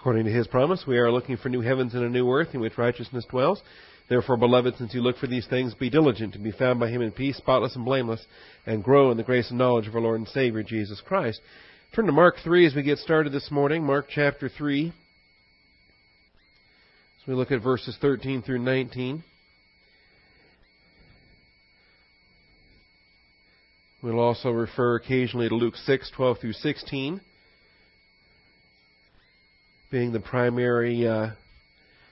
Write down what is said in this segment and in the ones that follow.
According to his promise, we are looking for new heavens and a new earth in which righteousness dwells. Therefore, beloved, since you look for these things, be diligent to be found by him in peace, spotless and blameless, and grow in the grace and knowledge of our Lord and Savior, Jesus Christ. Turn to Mark 3 as we get started this morning. Mark chapter 3. As we look at verses 13 through 19. We'll also refer occasionally to Luke 6, 12 through 16, being the primary uh,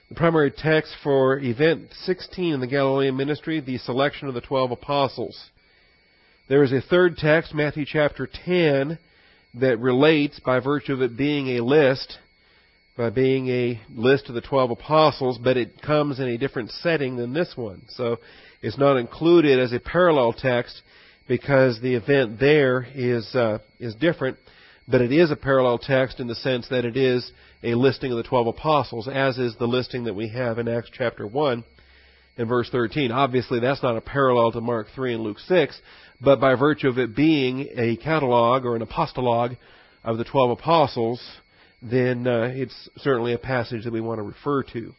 the primary text for event 16 in the Galilean ministry, the selection of the 12 apostles. There is a third text, Matthew chapter 10, that relates, by virtue of it being a list, by being a list of the 12 apostles, but it comes in a different setting than this one. So it's not included as a parallel text because the event there is uh, is different, but it is a parallel text in the sense that it is a listing of the 12 apostles, as is the listing that we have in Acts chapter 1 and verse 13. Obviously, that's not a parallel to Mark 3 and Luke 6, but by virtue of it being a catalog or an apostologue of the 12 apostles, then uh, it's certainly a passage that we want to refer to.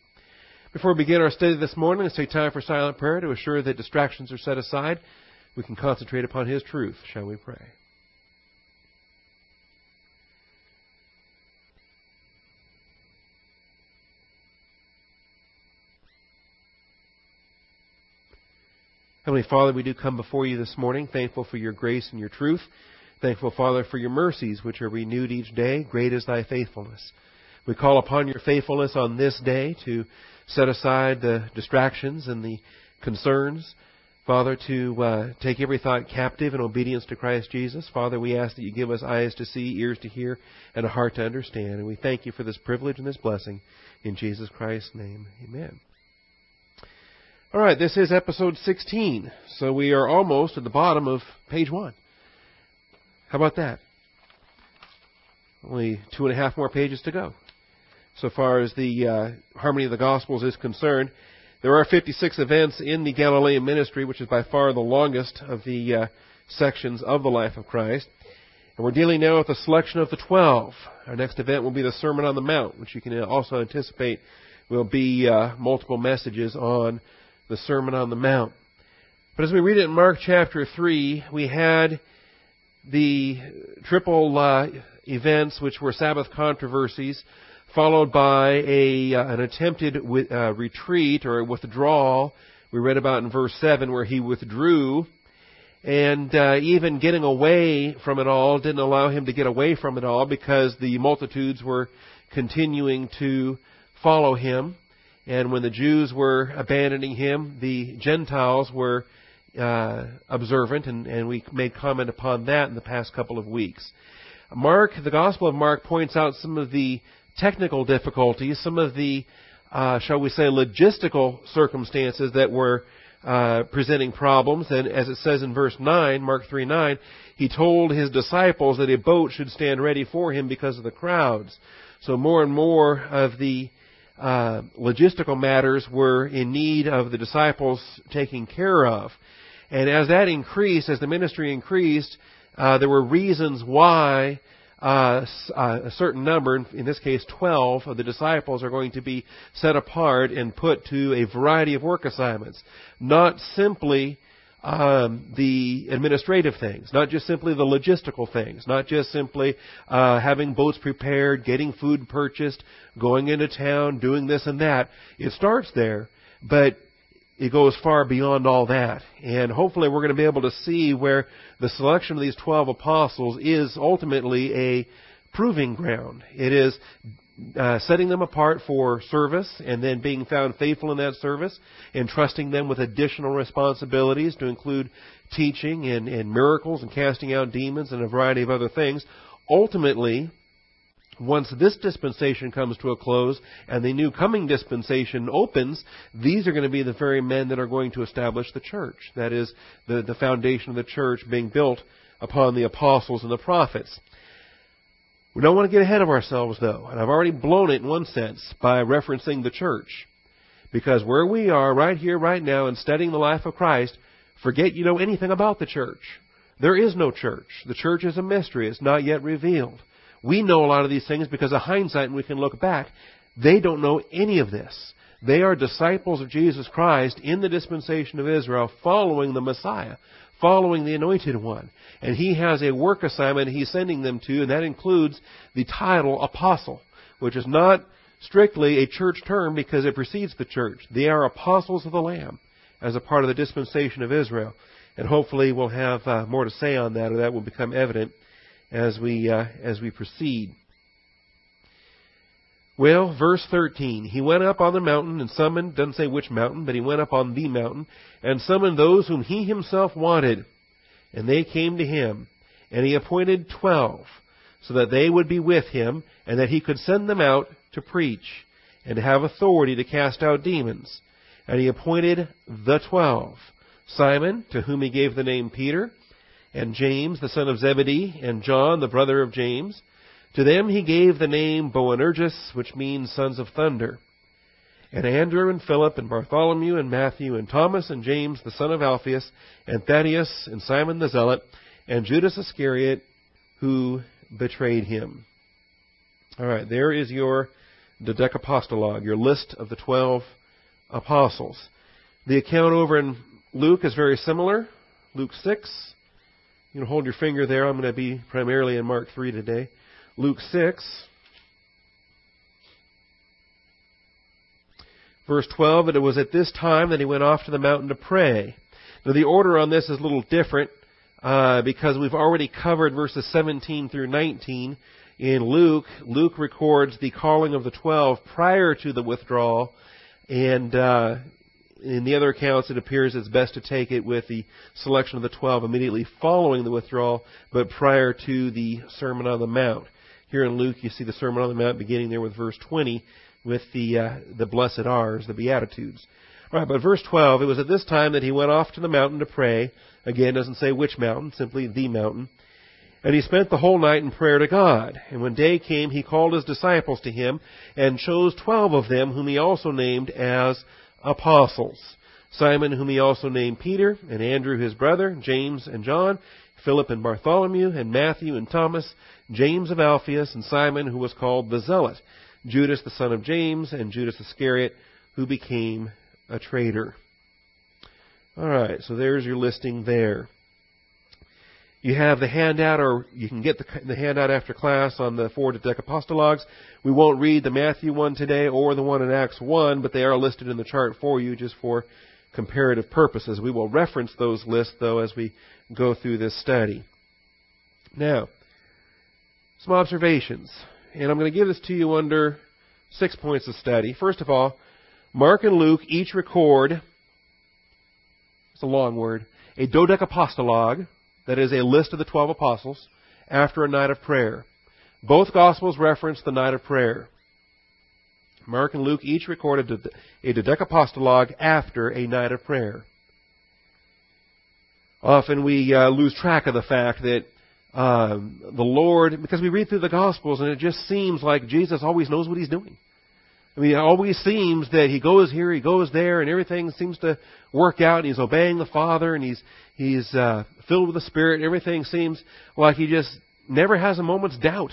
Before we begin our study this morning, let's take time for silent prayer to assure that distractions are set aside we can concentrate upon His truth. Shall we pray? Heavenly Father, we do come before you this morning, thankful for your grace and your truth. Thankful, Father, for your mercies, which are renewed each day. Great is thy faithfulness. We call upon your faithfulness on this day to set aside the distractions and the concerns Father, to uh, take every thought captive in obedience to Christ Jesus. Father, we ask that you give us eyes to see, ears to hear, and a heart to understand. And we thank you for this privilege and this blessing. In Jesus Christ's name, amen. All right, this is episode 16. So we are almost at the bottom of page one. How about that? Only two and a half more pages to go. So far as the uh, harmony of the Gospels is concerned, there are 56 events in the Galilean ministry, which is by far the longest of the uh, sections of the life of Christ. And we're dealing now with the selection of the 12. Our next event will be the Sermon on the Mount, which you can also anticipate will be uh, multiple messages on the Sermon on the Mount. But as we read it in Mark chapter 3, we had the triple uh, events, which were Sabbath controversies, followed by a, uh, an attempted uh, retreat or withdrawal. We read about in verse 7 where he withdrew. And uh, even getting away from it all didn't allow him to get away from it all because the multitudes were continuing to follow him. And when the Jews were abandoning him, the Gentiles were uh, observant, and, and we made comment upon that in the past couple of weeks. Mark, the Gospel of Mark, points out some of the technical difficulties, some of the, uh, shall we say, logistical circumstances that were uh, presenting problems. And as it says in verse 9, Mark 3 9, he told his disciples that a boat should stand ready for him because of the crowds. So more and more of the uh, logistical matters were in need of the disciples taking care of. And as that increased, as the ministry increased, uh, there were reasons why uh, uh, a certain number, in this case 12, of the disciples are going to be set apart and put to a variety of work assignments. Not simply um, the administrative things, not just simply the logistical things, not just simply uh, having boats prepared, getting food purchased, going into town, doing this and that. It starts there, but it goes far beyond all that. And hopefully we're going to be able to see where the selection of these 12 apostles is ultimately a proving ground. It is uh, setting them apart for service and then being found faithful in that service and trusting them with additional responsibilities to include teaching and, and miracles and casting out demons and a variety of other things. Ultimately, once this dispensation comes to a close and the new coming dispensation opens, these are going to be the very men that are going to establish the church. That is, the, the foundation of the church being built upon the apostles and the prophets. We don't want to get ahead of ourselves, though, and I've already blown it in one sense by referencing the church. Because where we are right here, right now, and studying the life of Christ, forget you know anything about the church. There is no church. The church is a mystery. It's not yet revealed. We know a lot of these things because of hindsight and we can look back. They don't know any of this. They are disciples of Jesus Christ in the dispensation of Israel following the Messiah, following the Anointed One. And He has a work assignment He's sending them to, and that includes the title apostle, which is not strictly a church term because it precedes the church. They are apostles of the Lamb as a part of the dispensation of Israel. And hopefully we'll have uh, more to say on that, or that will become evident as we, uh, as we proceed. Well, verse 13. He went up on the mountain and summoned, doesn't say which mountain, but he went up on the mountain and summoned those whom he himself wanted. And they came to him. And he appointed twelve, so that they would be with him, and that he could send them out to preach, and to have authority to cast out demons. And he appointed the twelve. Simon, to whom he gave the name Peter, and James, the son of Zebedee, and John, the brother of James, to them he gave the name Boanerges, which means sons of thunder. And Andrew and Philip and Bartholomew and Matthew and Thomas and James the son of Alphaeus and Thaddeus and Simon the Zealot and Judas Iscariot who betrayed him. All right, there is your Dodecapostologue, your list of the twelve apostles. The account over in Luke is very similar. Luke 6. You can hold your finger there. I'm going to be primarily in Mark 3 today. Luke 6, verse 12, and it was at this time that he went off to the mountain to pray. Now the order on this is a little different uh, because we've already covered verses 17 through 19 in Luke. Luke records the calling of the twelve prior to the withdrawal, and uh, in the other accounts, it appears it's best to take it with the selection of the twelve immediately following the withdrawal, but prior to the Sermon on the Mount. Here in Luke, you see the Sermon on the Mount beginning there with verse 20 with the, uh, the blessed R's, the Beatitudes. All right, but verse 12, it was at this time that he went off to the mountain to pray. Again, doesn't say which mountain, simply the mountain. And he spent the whole night in prayer to God. And when day came, he called his disciples to him and chose twelve of them, whom he also named as apostles. Simon, whom he also named Peter, and Andrew his brother, James and John, Philip and Bartholomew, and Matthew and Thomas, James of Alphaeus, and Simon, who was called the Zealot, Judas the son of James, and Judas Iscariot, who became a traitor. Alright, so there's your listing there. You have the handout, or you can get the, the handout after class on the four Dodecapostologues. We won't read the Matthew one today or the one in Acts 1, but they are listed in the chart for you just for comparative purposes. We will reference those lists, though, as we go through this study. Now, some observations. And I'm going to give this to you under six points of study. First of all, Mark and Luke each record, it's a long word, a dodecapostologue, that is a list of the twelve apostles, after a night of prayer. Both Gospels reference the night of prayer. Mark and Luke each recorded a dodecapostologue after a night of prayer. Often we uh, lose track of the fact that uh, the Lord, because we read through the Gospels and it just seems like Jesus always knows what He's doing. I mean, it always seems that He goes here, He goes there, and everything seems to work out. And he's obeying the Father, and He's He's uh, filled with the Spirit. And everything seems like He just never has a moment's doubt.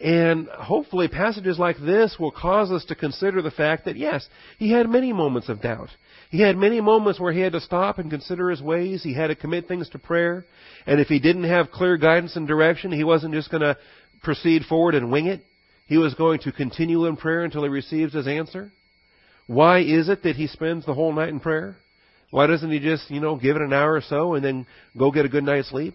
And hopefully passages like this will cause us to consider the fact that yes, he had many moments of doubt. He had many moments where he had to stop and consider his ways. He had to commit things to prayer. And if he didn't have clear guidance and direction, he wasn't just going to proceed forward and wing it. He was going to continue in prayer until he receives his answer. Why is it that he spends the whole night in prayer? Why doesn't he just, you know, give it an hour or so and then go get a good night's sleep?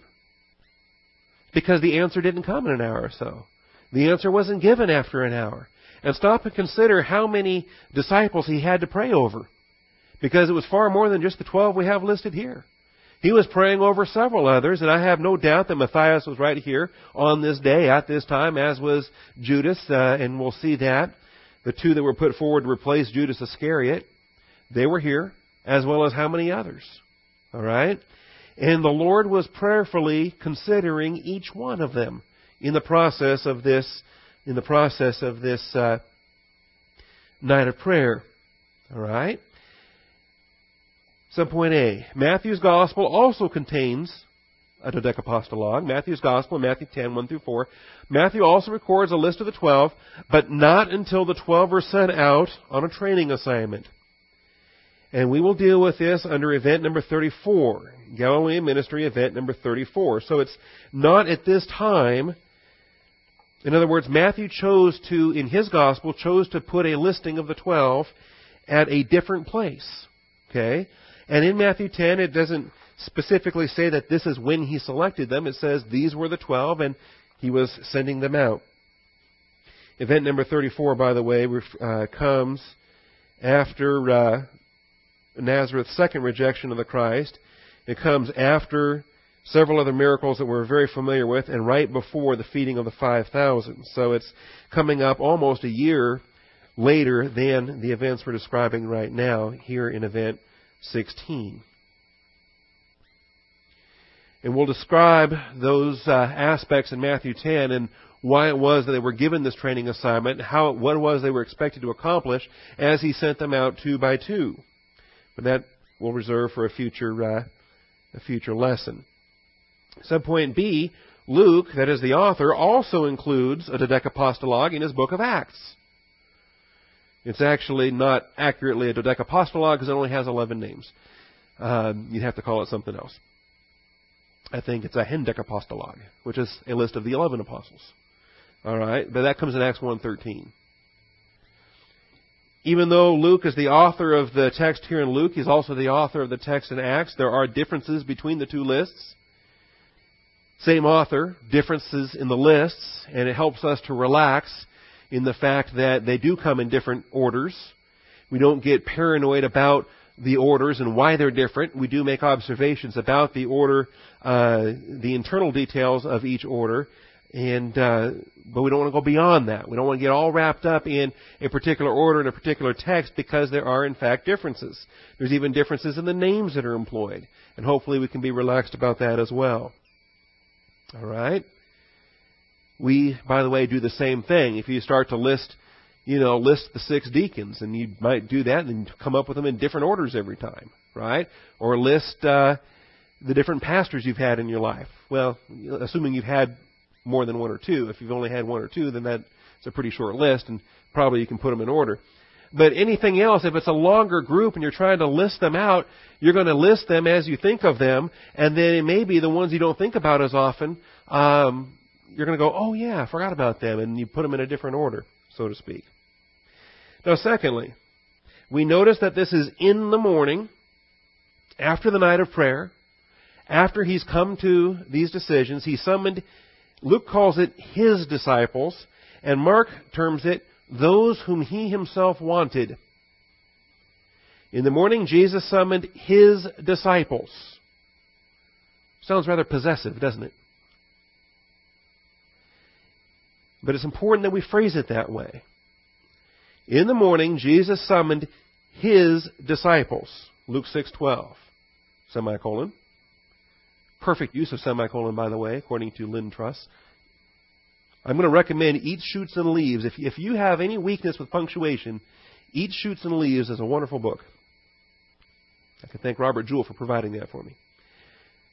Because the answer didn't come in an hour or so. The answer wasn't given after an hour. And stop and consider how many disciples he had to pray over. Because it was far more than just the twelve we have listed here. He was praying over several others, and I have no doubt that Matthias was right here on this day at this time, as was Judas, uh, and we'll see that. The two that were put forward to replace Judas Iscariot, they were here, as well as how many others. Alright? And the Lord was prayerfully considering each one of them in the process of this, in the process of this uh, night of prayer. All right. Subpoint A. Matthew's gospel also contains a dodecapostologue, Matthew's Gospel, Matthew 10, 1 through 4. Matthew also records a list of the 12, but not until the 12 are sent out on a training assignment. And we will deal with this under event number 34, Galilean Ministry event number 34. So it's not at this time. In other words, Matthew chose to, in his gospel, chose to put a listing of the 12 at a different place. Okay? And in Matthew 10, it doesn't specifically say that this is when he selected them. It says these were the 12 and he was sending them out. Event number 34, by the way, uh, comes after uh, Nazareth's second rejection of the Christ. It comes after several other miracles that we're very familiar with and right before the feeding of the 5,000. So it's coming up almost a year later than the events we're describing right now here in event 16. And we'll describe those uh, aspects in Matthew 10 and why it was that they were given this training assignment, how what it was they were expected to accomplish as he sent them out two by two. But that we'll reserve for a future uh, a future lesson. Subpoint B, Luke, that is the author, also includes a dodecapostologue in his book of Acts. It's actually not accurately a dodecapostologue because it only has 11 names. Um, you'd have to call it something else. I think it's a hendecapostologue, which is a list of the 11 apostles. All right, but that comes in Acts 1:13 even though Luke is the author of the text here in Luke, he's also the author of the text in Acts. There are differences between the two lists. Same author, differences in the lists, and it helps us to relax in the fact that they do come in different orders. We don't get paranoid about the orders and why they're different. We do make observations about the order, uh, the internal details of each order, and uh, but we don't want to go beyond that. We don't want to get all wrapped up in a particular order in a particular text because there are in fact differences. There's even differences in the names that are employed, and hopefully we can be relaxed about that as well. All right. We, by the way, do the same thing. If you start to list, you know, list the six deacons, and you might do that and come up with them in different orders every time, right? Or list uh, the different pastors you've had in your life. Well, assuming you've had more than one or two. If you've only had one or two, then that's a pretty short list, and probably you can put them in order. But anything else, if it's a longer group and you're trying to list them out, you're going to list them as you think of them, and then it may be the ones you don't think about as often. Um, you're going to go, oh yeah, I forgot about them, and you put them in a different order, so to speak. Now, secondly, we notice that this is in the morning, after the night of prayer, after he's come to these decisions, he summoned Luke calls it his disciples, and Mark terms it those whom he himself wanted. In the morning, Jesus summoned his disciples. Sounds rather possessive, doesn't it? But it's important that we phrase it that way. In the morning, Jesus summoned his disciples. Luke 6:12. Semicolon. Perfect use of semicolon, by the way, according to Lynn Truss. I'm going to recommend Eats Shoots, and Leaves. If, if you have any weakness with punctuation, Eats Shoots, and Leaves is a wonderful book. I can thank Robert Jewell for providing that for me.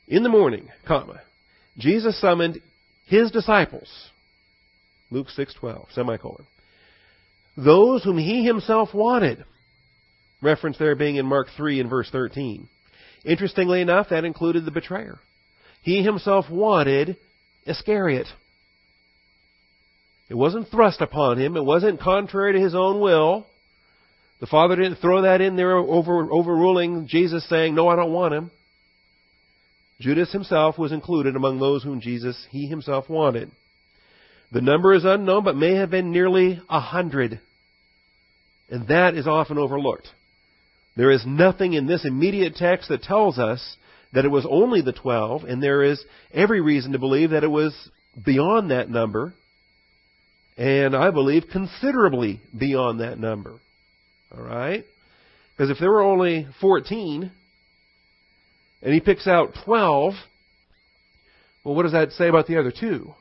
In the morning, comma, Jesus summoned his disciples. Luke 6:12, semicolon. Those whom he himself wanted. Reference there being in Mark 3 and verse 13. Interestingly enough, that included the betrayer. He himself wanted Iscariot. It wasn't thrust upon him. It wasn't contrary to his own will. The Father didn't throw that in there over, overruling Jesus saying, no, I don't want him. Judas himself was included among those whom Jesus, he himself wanted. The number is unknown, but may have been nearly a hundred. And that is often overlooked. There is nothing in this immediate text that tells us that it was only the 12, and there is every reason to believe that it was beyond that number, and I believe considerably beyond that number. All right? Because if there were only 14, and he picks out 12, well, what does that say about the other two?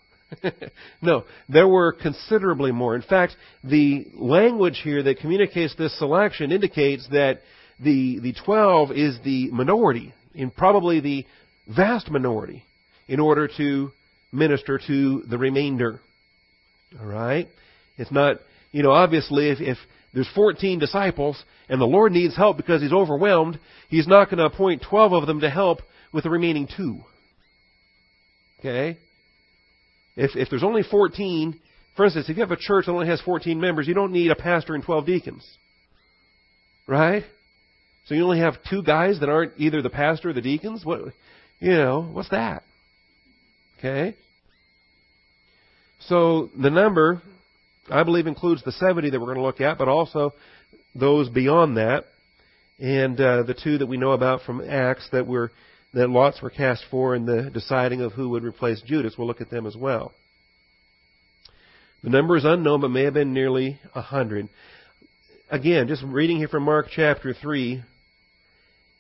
no, there were considerably more. In fact, the language here that communicates this selection indicates that the, the 12 is the minority in probably the vast minority. in order to minister to the remainder. All right? It's not, you know, obviously if, if there's 14 disciples and the Lord needs help because he's overwhelmed, he's not going to appoint 12 of them to help with the remaining two. Okay? If, if there's only 14, for instance, if you have a church that only has 14 members, you don't need a pastor and 12 deacons. Right? So you only have two guys that aren't either the pastor or the deacons? What, you know, what's that? Okay? So the number, I believe, includes the 70 that we're going to look at, but also those beyond that, and uh, the two that we know about from Acts that were that lots were cast for in the deciding of who would replace Judas. We'll look at them as well. The number is unknown, but may have been nearly a hundred. Again, just reading here from Mark chapter three,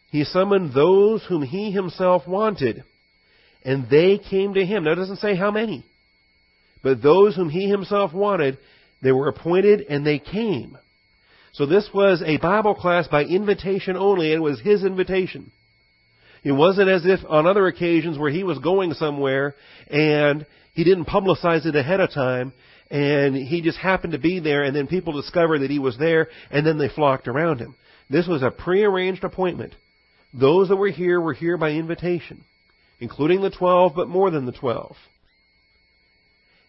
he summoned those whom he himself wanted, and they came to him. Now it doesn't say how many. But those whom he himself wanted, they were appointed and they came. So this was a Bible class by invitation only, and it was his invitation. It wasn't as if on other occasions where he was going somewhere and he didn't publicize it ahead of time and he just happened to be there and then people discovered that he was there and then they flocked around him. This was a prearranged appointment. Those that were here were here by invitation, including the twelve, but more than the twelve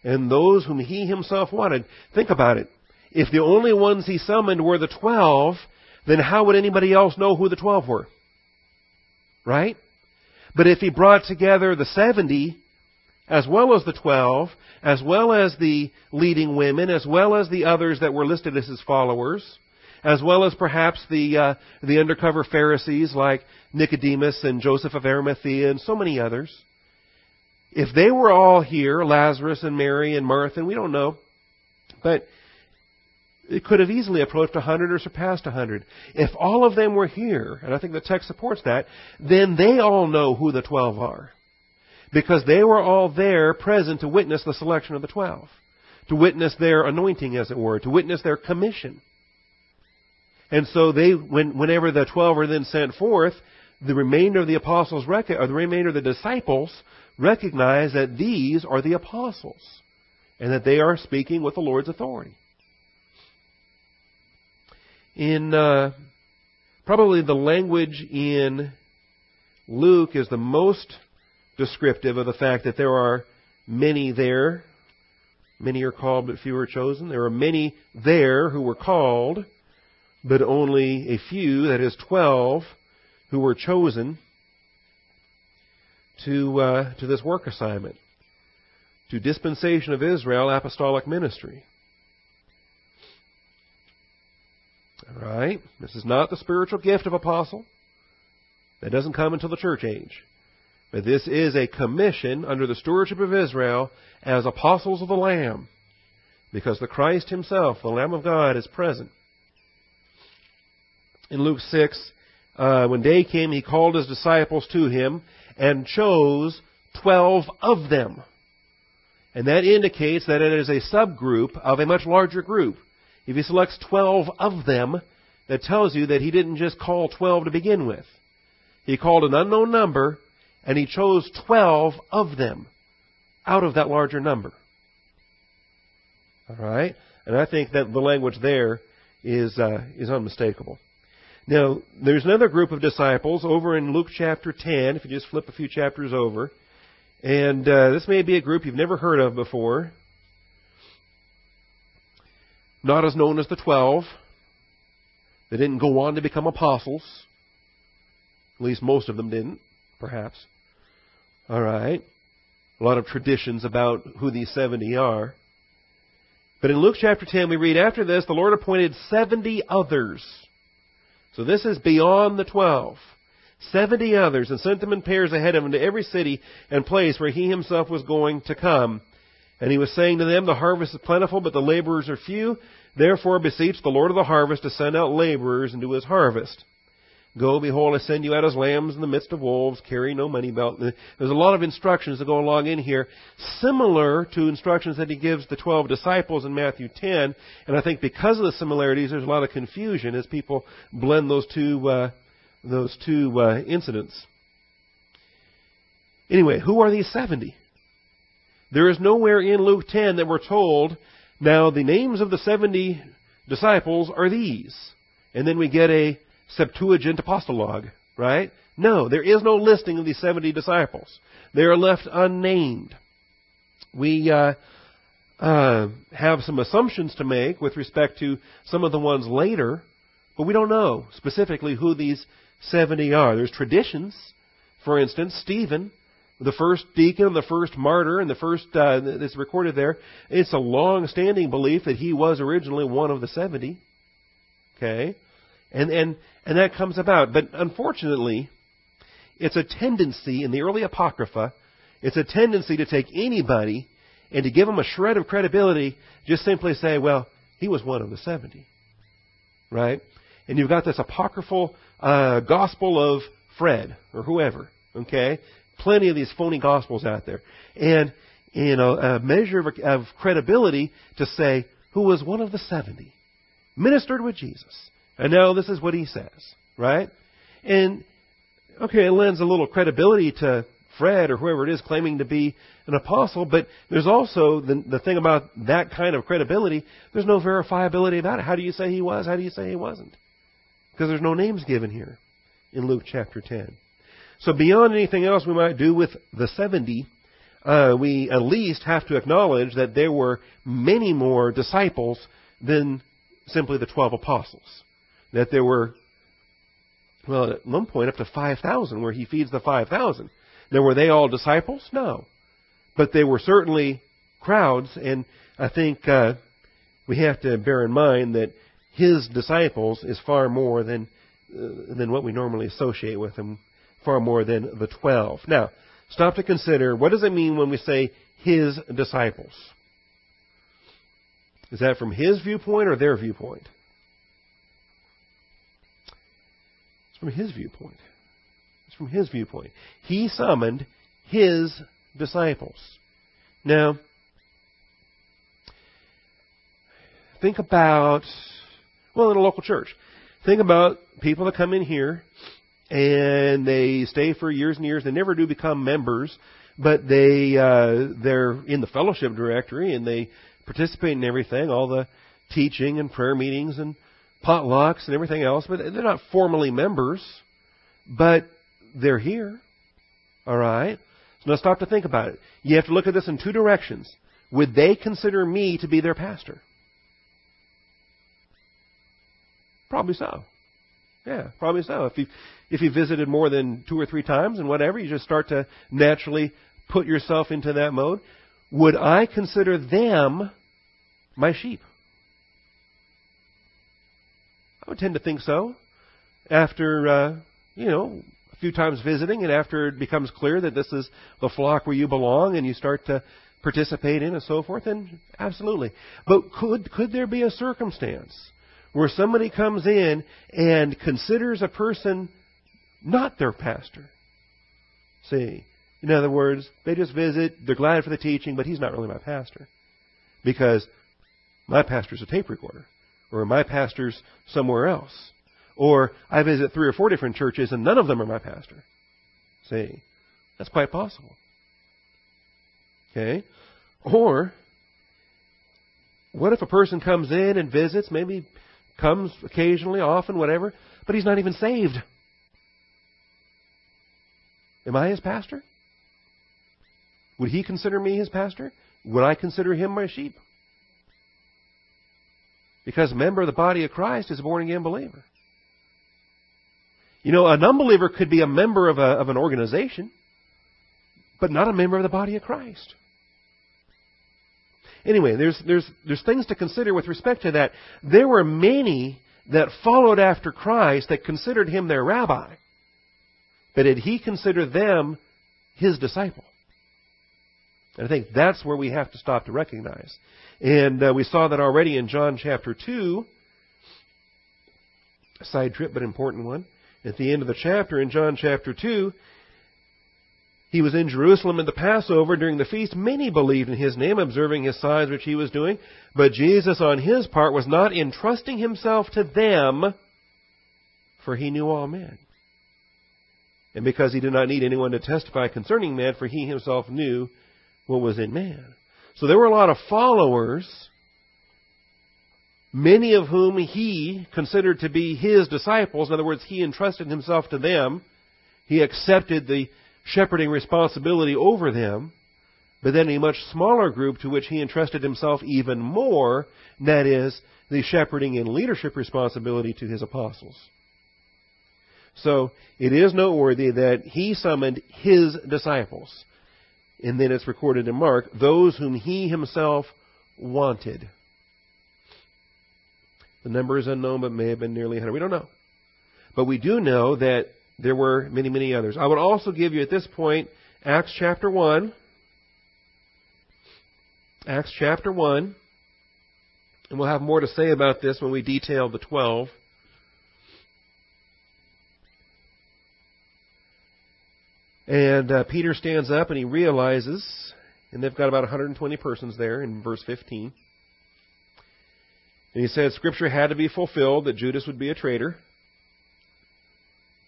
and those whom he himself wanted. Think about it. If the only ones he summoned were the twelve, then how would anybody else know who the twelve were? Right? But if he brought together the seventy, as well as the twelve, as well as the leading women, as well as the others that were listed as his followers, as well as perhaps the uh, the undercover Pharisees like Nicodemus and Joseph of Arimathea and so many others, if they were all here, Lazarus and Mary and Martha, and we don't know, but it could have easily approached a 100 or surpassed a 100. If all of them were here, and I think the text supports that, then they all know who the 12 are. Because they were all there present to witness the selection of the 12. To witness their anointing, as it were. To witness their commission. And so they, when, whenever the 12 are then sent forth, the remainder of the apostles, or the remainder of the disciples recognize that these are the apostles and that they are speaking with the Lord's authority. In uh, probably the language in Luke is the most descriptive of the fact that there are many there. Many are called, but few are chosen. There are many there who were called, but only a few, that is, twelve, who were chosen to, uh, to this work assignment, to dispensation of Israel apostolic ministry. All right? This is not the spiritual gift of apostle. That doesn't come until the church age. But this is a commission under the stewardship of Israel as apostles of the Lamb. Because the Christ himself, the Lamb of God, is present. In Luke 6, uh, when day came, he called his disciples to him and chose 12 of them. And that indicates that it is a subgroup of a much larger group. If he selects 12 of them, that tells you that he didn't just call 12 to begin with. He called an unknown number, and he chose 12 of them out of that larger number. All right? And I think that the language there is, uh, is unmistakable. Now, there's another group of disciples over in Luke chapter 10, if you just flip a few chapters over. And uh, this may be a group you've never heard of before. Not as known as the Twelve. They didn't go on to become apostles. At least most of them didn't, perhaps. All right. A lot of traditions about who these 70 are. But in Luke chapter 10, we read, After this, the Lord appointed 70 others so this is beyond the twelve. Seventy others, and sent them in pairs ahead of him to every city and place where he himself was going to come. And he was saying to them, The harvest is plentiful, but the laborers are few. Therefore beseech the Lord of the harvest to send out laborers into his harvest. Go, behold, I send you out as lambs in the midst of wolves. Carry no money belt. There's a lot of instructions that go along in here, similar to instructions that he gives the twelve disciples in Matthew 10. And I think because of the similarities, there's a lot of confusion as people blend those two uh, those two uh, incidents. Anyway, who are these 70? There is nowhere in Luke 10 that we're told, now the names of the 70 disciples are these. And then we get a Septuagint apostologue, right? No, there is no listing of these 70 disciples. They are left unnamed. We uh, uh, have some assumptions to make with respect to some of the ones later, but we don't know specifically who these 70 are. There's traditions. For instance, Stephen, the first deacon, the first martyr, and the first uh, that's recorded there, it's a long-standing belief that he was originally one of the 70. Okay? And, and, and that comes about. But unfortunately, it's a tendency in the early Apocrypha, it's a tendency to take anybody and to give them a shred of credibility, just simply say, well, he was one of the 70. Right? And you've got this apocryphal uh, gospel of Fred or whoever. Okay? Plenty of these phony gospels out there. And, you know, a measure of, of credibility to say, who was one of the 70, ministered with Jesus. And now this is what he says. Right? And okay, it lends a little credibility to Fred or whoever it is claiming to be an apostle, but there's also the, the thing about that kind of credibility, there's no verifiability about it. How do you say he was? How do you say he wasn't? Because there's no names given here in Luke chapter 10. So beyond anything else we might do with the 70, uh, we at least have to acknowledge that there were many more disciples than simply the 12 apostles. That there were well, at one point up to 5,000 where he feeds the 5,000. Now, were they all disciples? No. But they were certainly crowds, and I think uh, we have to bear in mind that his disciples is far more than uh, than what we normally associate with him, far more than the 12. Now, stop to consider what does it mean when we say his disciples? Is that from his viewpoint or their viewpoint? It's from his viewpoint. It's from his viewpoint. He summoned his disciples. Now, think about, well, in a local church. Think about people that come in here and they stay for years and years. They never do become members, but they uh, they're in the fellowship directory and they participate in everything, all the teaching and prayer meetings and potlucks and everything else, but they're not formally members, but they're here. All right? So now stop to think about it. You have to look at this in two directions. Would they consider me to be their pastor? Probably so. Yeah, probably so. If you if you visited more than two or three times and whatever, you just start to naturally put yourself into that mode. Would I consider them my sheep? I would tend to think so. After, uh, you know, a few times visiting, and after it becomes clear that this is the flock where you belong, and you start to participate in and so forth, then absolutely. But could could there be a circumstance where somebody comes in and considers a person not their pastor? See, in other words, they just visit, they're glad for the teaching, but he's not really my pastor because my pastor's a tape recorder or my pastor's somewhere else. Or I visit three or four different churches and none of them are my pastor. See? That's quite possible. Okay? Or, what if a person comes in and visits, maybe comes occasionally, often, whatever, but he's not even saved? Am I his pastor? Would he consider me his pastor? Would I consider him my sheep? Because a member of the body of Christ is a born again believer. You know, an unbeliever could be a member of, a, of an organization, but not a member of the body of Christ. Anyway, there's, there's, there's things to consider with respect to that. There were many that followed after Christ that considered him their rabbi, but did he consider them his disciple? And I think that's where we have to stop to recognize. And uh, we saw that already in John chapter 2. A side trip, but important one. At the end of the chapter, in John chapter 2, he was in Jerusalem at the Passover during the feast. Many believed in his name, observing his signs which he was doing. But Jesus, on his part, was not entrusting himself to them, for he knew all men. and because he did not need anyone to testify concerning man, for he himself knew what was in man. So there were a lot of followers, many of whom he considered to be his disciples. In other words, he entrusted himself to them. He accepted the shepherding responsibility over them. But then a much smaller group to which he entrusted himself even more, and that is the shepherding and leadership responsibility to his apostles. So it is noteworthy that he summoned his disciples. And then it's recorded in Mark, those whom he himself wanted. The number is unknown, but may have been nearly 100. We don't know. But we do know that there were many, many others. I would also give you at this point Acts chapter 1. Acts chapter 1. And we'll have more to say about this when we detail the 12. And uh, Peter stands up and he realizes, and they've got about 120 persons there in verse 15. And he said, Scripture had to be fulfilled that Judas would be a traitor.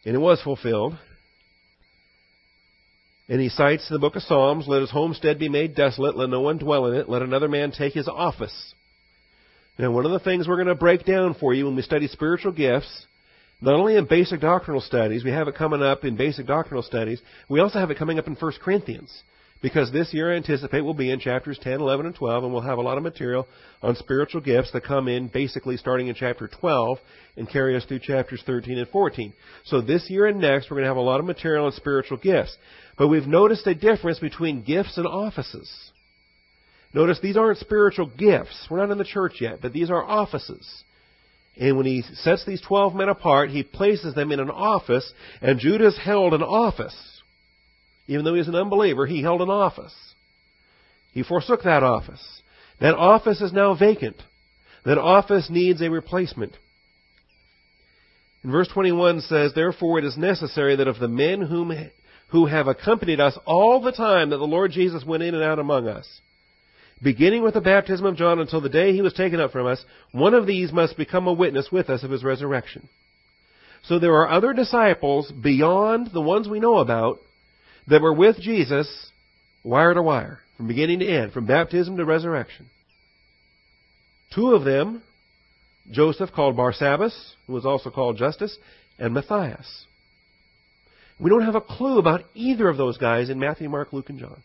And it was fulfilled. And he cites the book of Psalms, Let his homestead be made desolate, let no one dwell in it, let another man take his office. Now, one of the things we're going to break down for you when we study spiritual gifts not only in basic doctrinal studies, we have it coming up in basic doctrinal studies, we also have it coming up in 1 Corinthians. Because this year I anticipate we'll be in chapters 10, 11, and 12, and we'll have a lot of material on spiritual gifts that come in basically starting in chapter 12 and carry us through chapters 13 and 14. So this year and next we're going to have a lot of material on spiritual gifts. But we've noticed a difference between gifts and offices. Notice these aren't spiritual gifts. We're not in the church yet, but these are offices. And when he sets these 12 men apart, he places them in an office, and Judas held an office. Even though he was an unbeliever, he held an office. He forsook that office. That office is now vacant. That office needs a replacement. And verse 21 says, Therefore it is necessary that of the men whom, who have accompanied us all the time that the Lord Jesus went in and out among us, beginning with the baptism of John until the day he was taken up from us, one of these must become a witness with us of his resurrection. So there are other disciples beyond the ones we know about that were with Jesus wire to wire, from beginning to end, from baptism to resurrection. Two of them, Joseph called Barsabbas, who was also called Justus, and Matthias. We don't have a clue about either of those guys in Matthew, Mark, Luke, and John.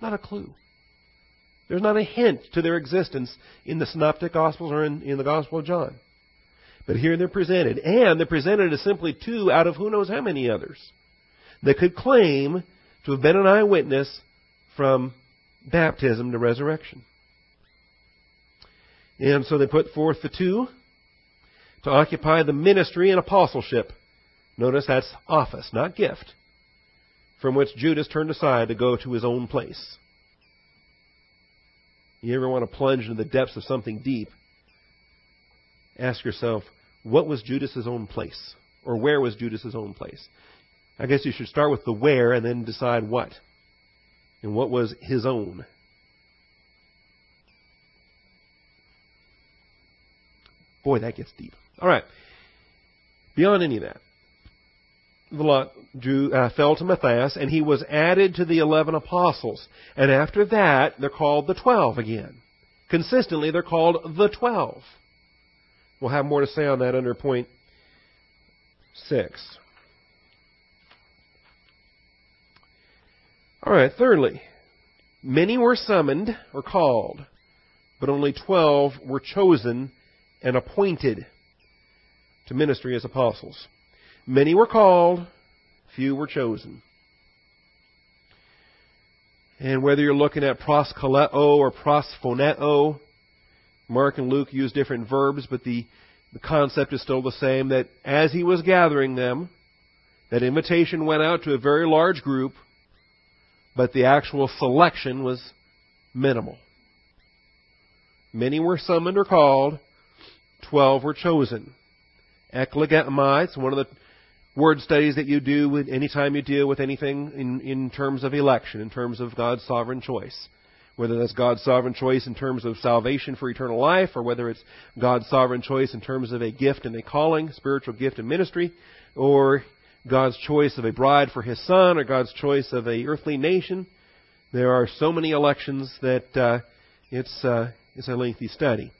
Not a clue. There's not a hint to their existence in the Synoptic Gospels or in, in the Gospel of John. But here they're presented. And they're presented as simply two out of who knows how many others that could claim to have been an eyewitness from baptism to resurrection. And so they put forth the two to occupy the ministry and apostleship. Notice that's office, not gift, from which Judas turned aside to go to his own place. You ever want to plunge into the depths of something deep? Ask yourself, what was Judas's own place? Or where was Judas's own place? I guess you should start with the where and then decide what. And what was his own? Boy, that gets deep. All right. Beyond any of that, the lot drew, uh, Uh, fell to Matthias, and he was added to the eleven apostles. And after that, they're called the twelve again. Consistently, they're called the twelve. We'll have more to say on that under point six. All right, thirdly, many were summoned or called, but only twelve were chosen and appointed to ministry as apostles. Many were called, few were chosen. And whether you're looking at proskaleo or prosphoneo, Mark and Luke use different verbs, but the, the concept is still the same that as he was gathering them, that invitation went out to a very large group, but the actual selection was minimal. Many were summoned or called, twelve were chosen. Eklegomai, it's one of the word studies that you do with anytime you deal with anything in, in terms of election, in terms of God's sovereign choice. Whether that's God's sovereign choice in terms of salvation for eternal life, or whether it's God's sovereign choice in terms of a gift and a calling, spiritual gift and ministry, or God's choice of a bride for his son or God's choice of a earthly nation. There are so many elections that uh, it's, uh, it's a lengthy study.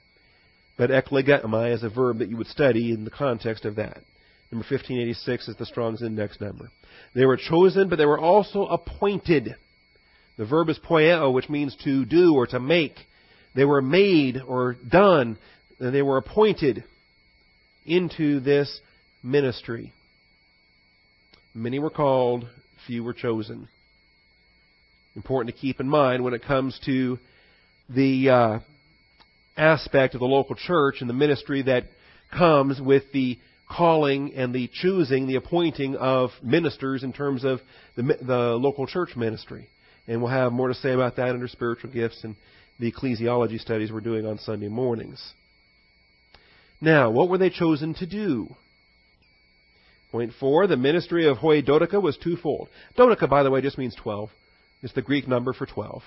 But eklegomai is a verb that you would study in the context of that. Number 1586 is the Strong's index number. They were chosen, but they were also appointed. The verb is poieo, which means to do or to make. They were made or done. and They were appointed into this ministry. Many were called, few were chosen. Important to keep in mind when it comes to the uh, aspect of the local church and the ministry that comes with the calling and the choosing, the appointing of ministers in terms of the, the local church ministry. And we'll have more to say about that under spiritual gifts and the ecclesiology studies we're doing on Sunday mornings. Now, what were they chosen to do? Point four, the ministry of Hoi Dodeka was twofold. Dodeka, by the way, just means twelve. It's the Greek number for twelve.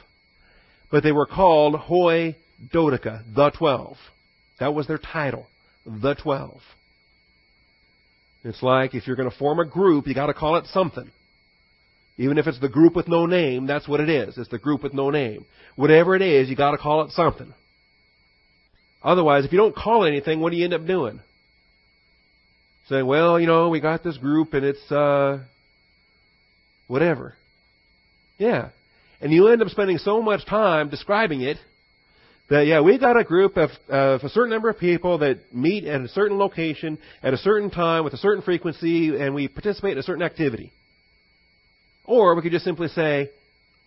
But they were called Hoi Dodeka, the twelve. That was their title, the twelve. It's like if you're going to form a group, you got to call it something. Even if it's the group with no name, that's what it is. It's the group with no name. Whatever it is, you got to call it something. Otherwise, if you don't call it anything, what do you end up doing? Saying, well, you know, we got this group and it's, uh, whatever. Yeah. And you end up spending so much time describing it that, yeah, we got a group of, of a certain number of people that meet at a certain location at a certain time with a certain frequency and we participate in a certain activity. Or we could just simply say,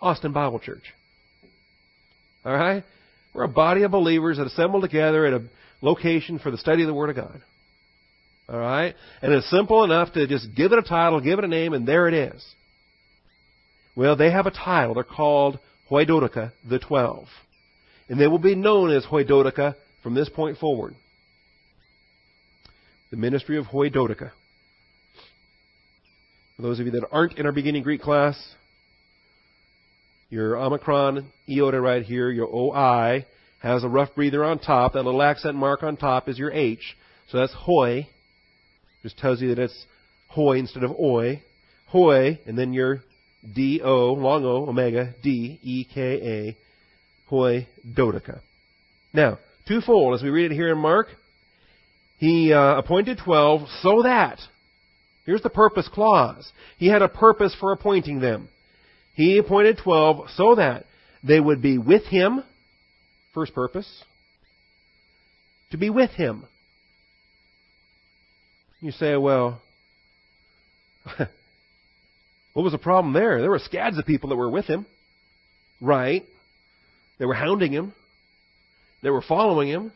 Austin Bible Church. All right? We're a body of believers that assemble together at a location for the study of the Word of God. All right? And it's simple enough to just give it a title, give it a name, and there it is. Well, they have a title. They're called Hoi Dodeka, the Twelve. And they will be known as Hoi Dodeka from this point forward. The ministry of Hoi Dodeka. For those of you that aren't in our beginning Greek class, your Omicron iota right here, your OI, has a rough breather on top. That little accent mark on top is your H. So that's hoi. Just tells you that it's hoi instead of oi. Hoi, and then your D-O, long O, omega, D-E-K-A, hoi dodeka. Now, twofold, as we read it here in Mark, he uh, appointed twelve so that Here's the purpose clause. He had a purpose for appointing them. He appointed 12 so that they would be with him. First purpose. To be with him. You say, well, what was the problem there? There were scads of people that were with him. Right. They were hounding him. They were following him.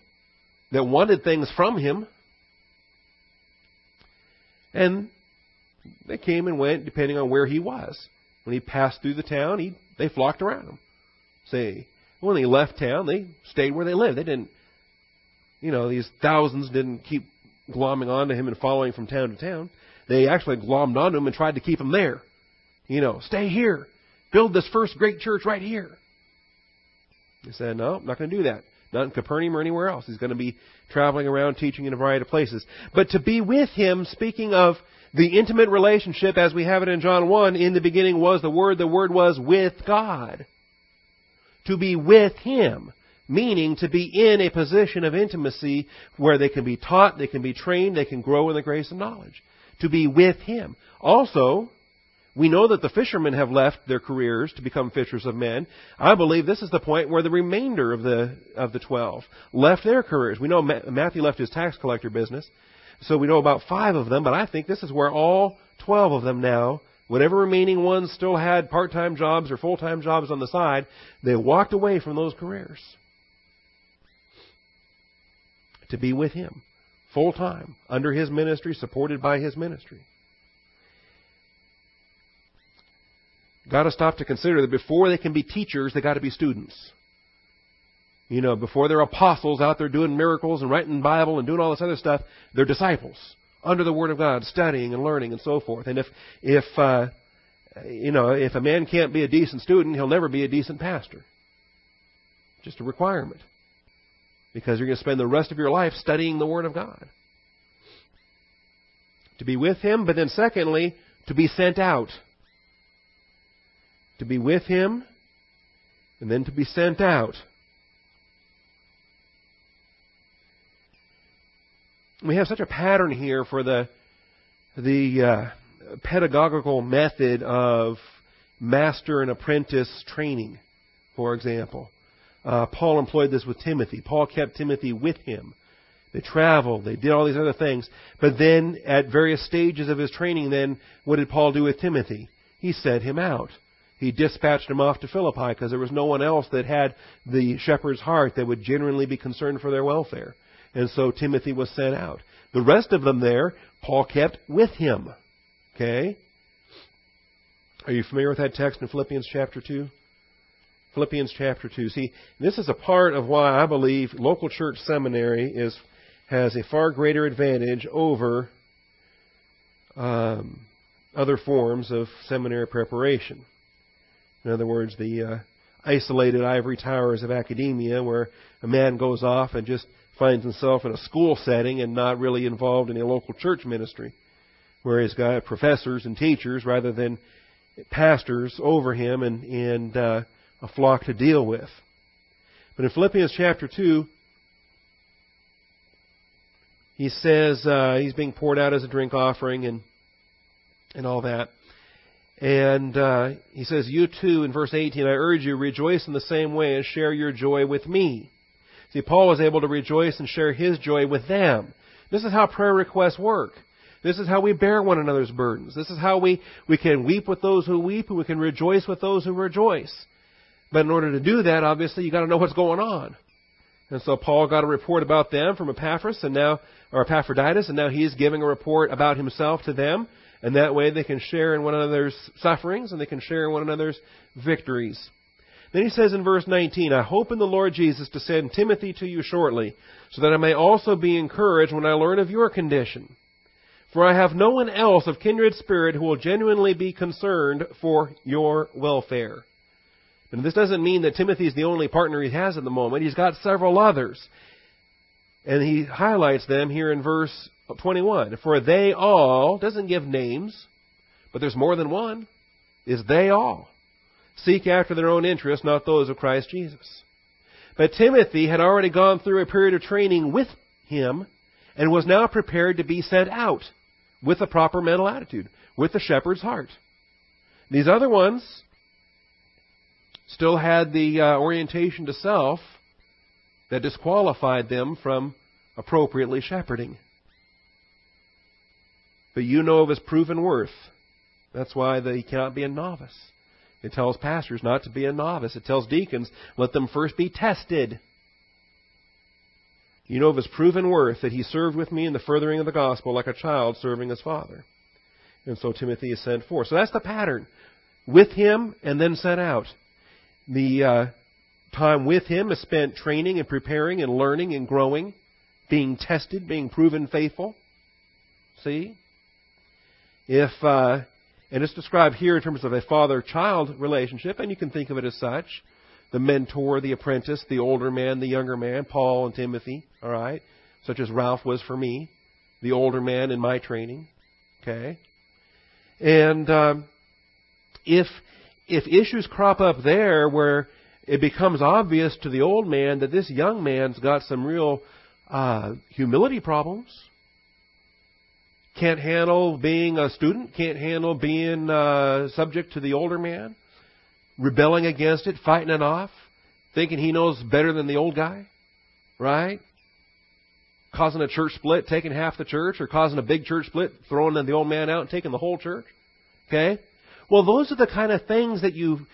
They wanted things from him. And they came and went depending on where he was. When he passed through the town, he, they flocked around him. See, when he left town, they stayed where they lived. They didn't, you know, these thousands didn't keep glomming onto him and following from town to town. They actually glommed onto him and tried to keep him there. You know, stay here. Build this first great church right here. He said, no, I'm not going to do that. Not in Capernaum or anywhere else. He's going to be traveling around teaching in a variety of places. But to be with him, speaking of the intimate relationship, as we have it in John 1, in the beginning was the Word, the Word was with God. To be with Him, meaning to be in a position of intimacy where they can be taught, they can be trained, they can grow in the grace and knowledge. To be with Him. Also, we know that the fishermen have left their careers to become fishers of men. I believe this is the point where the remainder of the of the twelve left their careers. We know Matthew left his tax collector business. So we know about five of them, but I think this is where all 12 of them now, whatever remaining ones still had part time jobs or full time jobs on the side, they walked away from those careers to be with Him full time, under His ministry, supported by His ministry. Got to stop to consider that before they can be teachers, they got to be students. You know, before they're apostles out there doing miracles and writing the Bible and doing all this other stuff, they're disciples under the Word of God, studying and learning and so forth. And if if uh, you know if a man can't be a decent student, he'll never be a decent pastor. Just a requirement, because you're going to spend the rest of your life studying the Word of God. To be with Him, but then secondly, to be sent out. To be with him, and then to be sent out. We have such a pattern here for the the uh, pedagogical method of master and apprentice training, for example. Uh, Paul employed this with Timothy. Paul kept Timothy with him. They traveled. They did all these other things. But then, at various stages of his training, then, what did Paul do with Timothy? He sent him out. He dispatched him off to Philippi because there was no one else that had the shepherd's heart that would genuinely be concerned for their welfare. And so Timothy was sent out. The rest of them there, Paul kept with him. Okay? Are you familiar with that text in Philippians chapter 2? Philippians chapter 2. See, this is a part of why I believe local church seminary is has a far greater advantage over um, other forms of seminary preparation. In other words, the uh, isolated ivory towers of academia, where a man goes off and just finds himself in a school setting and not really involved in a local church ministry, where he's got professors and teachers rather than pastors over him and, and uh, a flock to deal with. But in Philippians chapter 2, he says uh, he's being poured out as a drink offering and and all that. And uh, he says, You too, in verse 18, I urge you, rejoice in the same way and share your joy with me. See, Paul was able to rejoice and share his joy with them. This is how prayer requests work. This is how we bear one another's burdens. This is how we, we can weep with those who weep and we can rejoice with those who rejoice. But in order to do that, obviously, you've got to know what's going on. And so Paul got a report about them from Epaphras and now, or Epaphroditus, and now he's giving a report about himself to them. And that way they can share in one another's sufferings and they can share in one another's victories. Then he says in verse 19, I hope in the Lord Jesus to send Timothy to you shortly, so that I may also be encouraged when I learn of your condition. For I have no one else of kindred spirit who will genuinely be concerned for your welfare. And this doesn't mean that Timothy is the only partner he has at the moment. He's got several others. And he highlights them here in verse 21. For they all, doesn't give names, but there's more than one, is they all seek after their own interests, not those of Christ Jesus. But Timothy had already gone through a period of training with him and was now prepared to be sent out with a proper mental attitude, with the shepherd's heart. These other ones still had the uh, orientation to self that disqualified them from appropriately shepherding. But you know of his proven worth. That's why he cannot be a novice. It tells pastors not to be a novice. It tells deacons, let them first be tested. You know of his proven worth that he served with me in the furthering of the gospel like a child serving his father. And so Timothy is sent forth. So that's the pattern. With him and then sent out. The uh, time with him is spent training and preparing and learning and growing, being tested, being proven faithful. See? If uh, and it's described here in terms of a father child relationship, and you can think of it as such the mentor, the apprentice, the older man, the younger man, Paul and Timothy, all right? Such as Ralph was for me, the older man in my training, okay? And um, if if issues crop up there where it becomes obvious to the old man that this young man's got some real uh, humility problems, can't handle being a student, can't handle being uh, subject to the older man, rebelling against it, fighting it off, thinking he knows better than the old guy, right? Causing a church split, taking half the church, or causing a big church split, throwing the old man out and taking the whole church. Okay? Well, those are the kind of things that you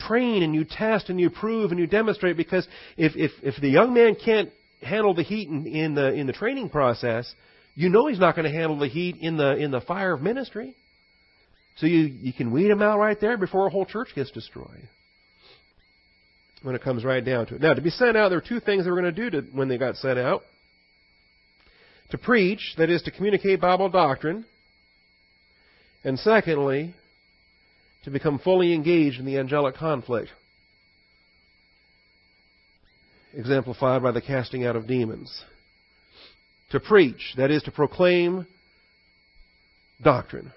train and you test and you prove and you demonstrate because if, if, if the young man can't handle the heat in, in the, in the training process, you know he's not going to handle the heat in the in the fire of ministry. So you, you can weed him out right there before a whole church gets destroyed. When it comes right down to it. Now, to be sent out, there were two things they were going to do to, when they got sent out. To preach, that is, to communicate Bible doctrine. And secondly, to become fully engaged in the angelic conflict. Exemplified by the casting out of demons to preach, that is, to proclaim doctrine.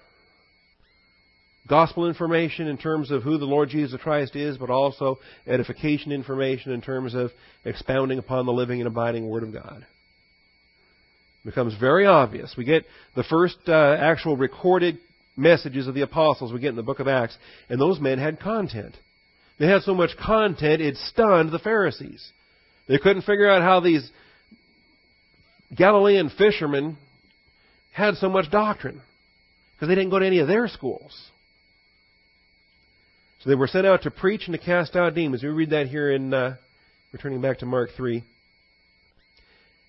gospel information in terms of who the Lord Jesus Christ is, but also edification information in terms of expounding upon the living and abiding Word of God. It becomes very obvious. We get the first uh, actual recorded messages of the apostles we get in the book of Acts, and those men had content. They had so much content it stunned the Pharisees. They couldn't figure out how these Galilean fishermen had so much doctrine because they didn't go to any of their schools. So they were sent out to preach and to cast out demons. We read that here in, uh, returning back to Mark 3.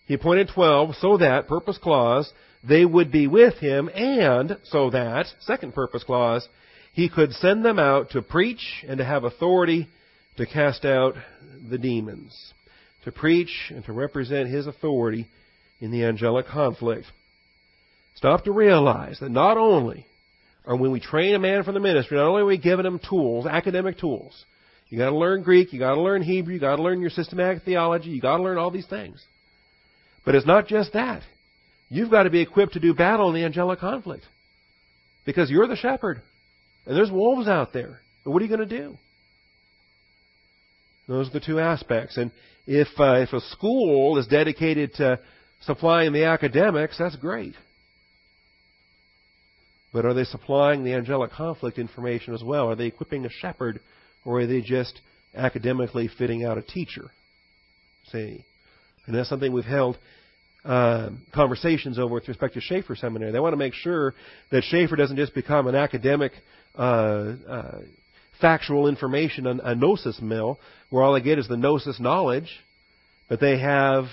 He appointed twelve so that, purpose clause, they would be with him and so that, second purpose clause, he could send them out to preach and to have authority to cast out the demons. To preach and to represent his authority in the angelic conflict. Stop to realize that not only are when we train a man for the ministry, not only are we giving him tools, academic tools, you got to learn Greek, you got to learn Hebrew, you got to learn your systematic theology, you got to learn all these things. But it's not just that. You've got to be equipped to do battle in the angelic conflict. Because you're the shepherd. And there's wolves out there. What are you going to do? Those are the two aspects. And if, uh, if a school is dedicated to supplying the academics, that's great. But are they supplying the angelic conflict information as well? Are they equipping a shepherd, or are they just academically fitting out a teacher? See? And that's something we've held uh, conversations over with respect to Chafer Seminary. They want to make sure that Chafer doesn't just become an academic uh, uh, factual information, a gnosis mill, where all they get is the gnosis knowledge, but they have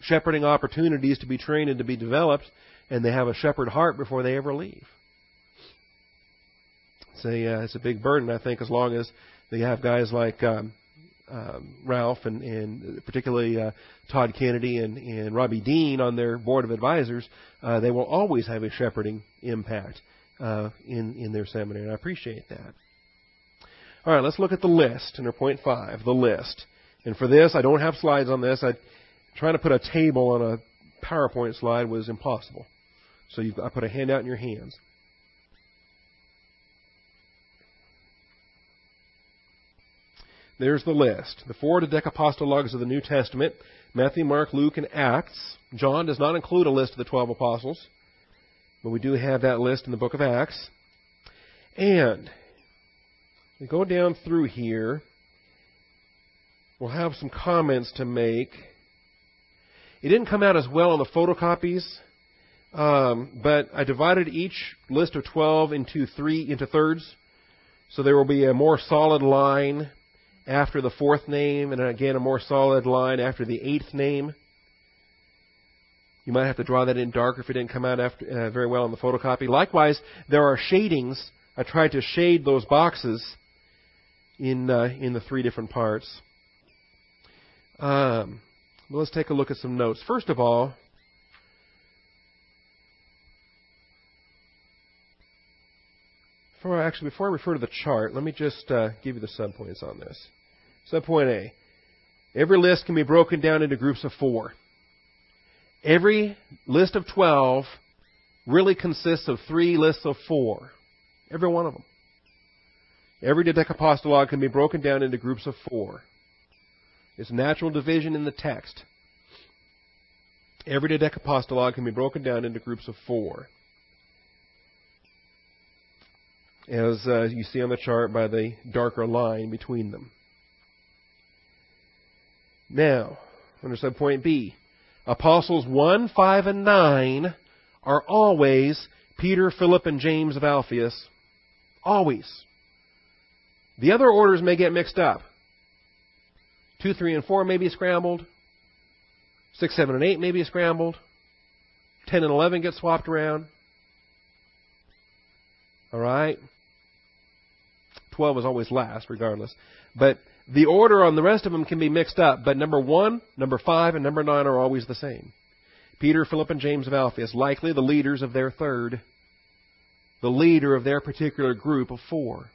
shepherding opportunities to be trained and to be developed, and they have a shepherd heart before they ever leave. It's a uh, it's a big burden, I think, as long as they have guys like um, um, Ralph and, and particularly uh, Todd Kennedy and, and Robbie Dean on their board of advisors. Uh, they will always have a shepherding impact uh, in in their seminary, and I appreciate that. All right, let's look at the list under point five, the list. And for this, I don't have slides on this. I trying to put a table on a PowerPoint slide was impossible. So I put a handout in your hands. There's the list. The four dodecapostologues of the New Testament Matthew, Mark, Luke, and Acts. John does not include a list of the 12 apostles, but we do have that list in the book of Acts. And we go down through here. We'll have some comments to make. It didn't come out as well on the photocopies, um, but I divided each list of 12 into three into thirds. So there will be a more solid line after the fourth name, and again a more solid line after the eighth name. You might have to draw that in darker if it didn't come out after, uh, very well on the photocopy. Likewise, there are shadings. I tried to shade those boxes in uh, in the three different parts. Um, well, let's take a look at some notes. First of all, before I, actually before I refer to the chart, let me just uh, give you the subpoints on this. Subpoint A: Every list can be broken down into groups of four. Every list of twelve really consists of three lists of four. Every one of them. Every dodecapostolog can be broken down into groups of four. It's natural division in the text. Every dodecapostolog can be broken down into groups of four. As uh, you see on the chart by the darker line between them. Now, under subpoint B, apostles 1, 5, and 9 are always Peter, Philip, and James of Alphaeus. Always. The other orders may get mixed up. 2, 3, and 4 may be scrambled. 6, 7, and 8 may be scrambled. 10 and 11 get swapped around. All right? 12 is always last, regardless. But the order on the rest of them can be mixed up. But number 1, number 5, and number 9 are always the same. Peter, Philip, and James of Alphaeus, likely the leaders of their third, the leader of their particular group of four.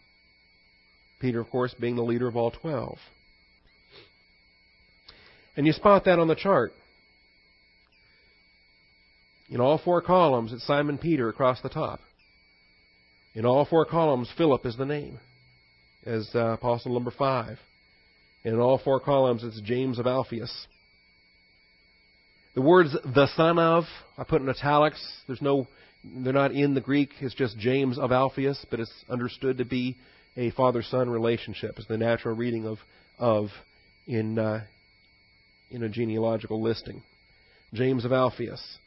Peter, of course, being the leader of all 12. And you spot that on the chart. In all four columns, it's Simon Peter across the top. In all four columns, Philip is the name, as uh, apostle number five. And in all four columns, it's James of Alphaeus. The words the son of, I put in italics. There's no, they're not in the Greek. It's just James of Alphaeus, but it's understood to be a father-son relationship. It's the natural reading of of in uh, in a genealogical listing. James of Alphaeus.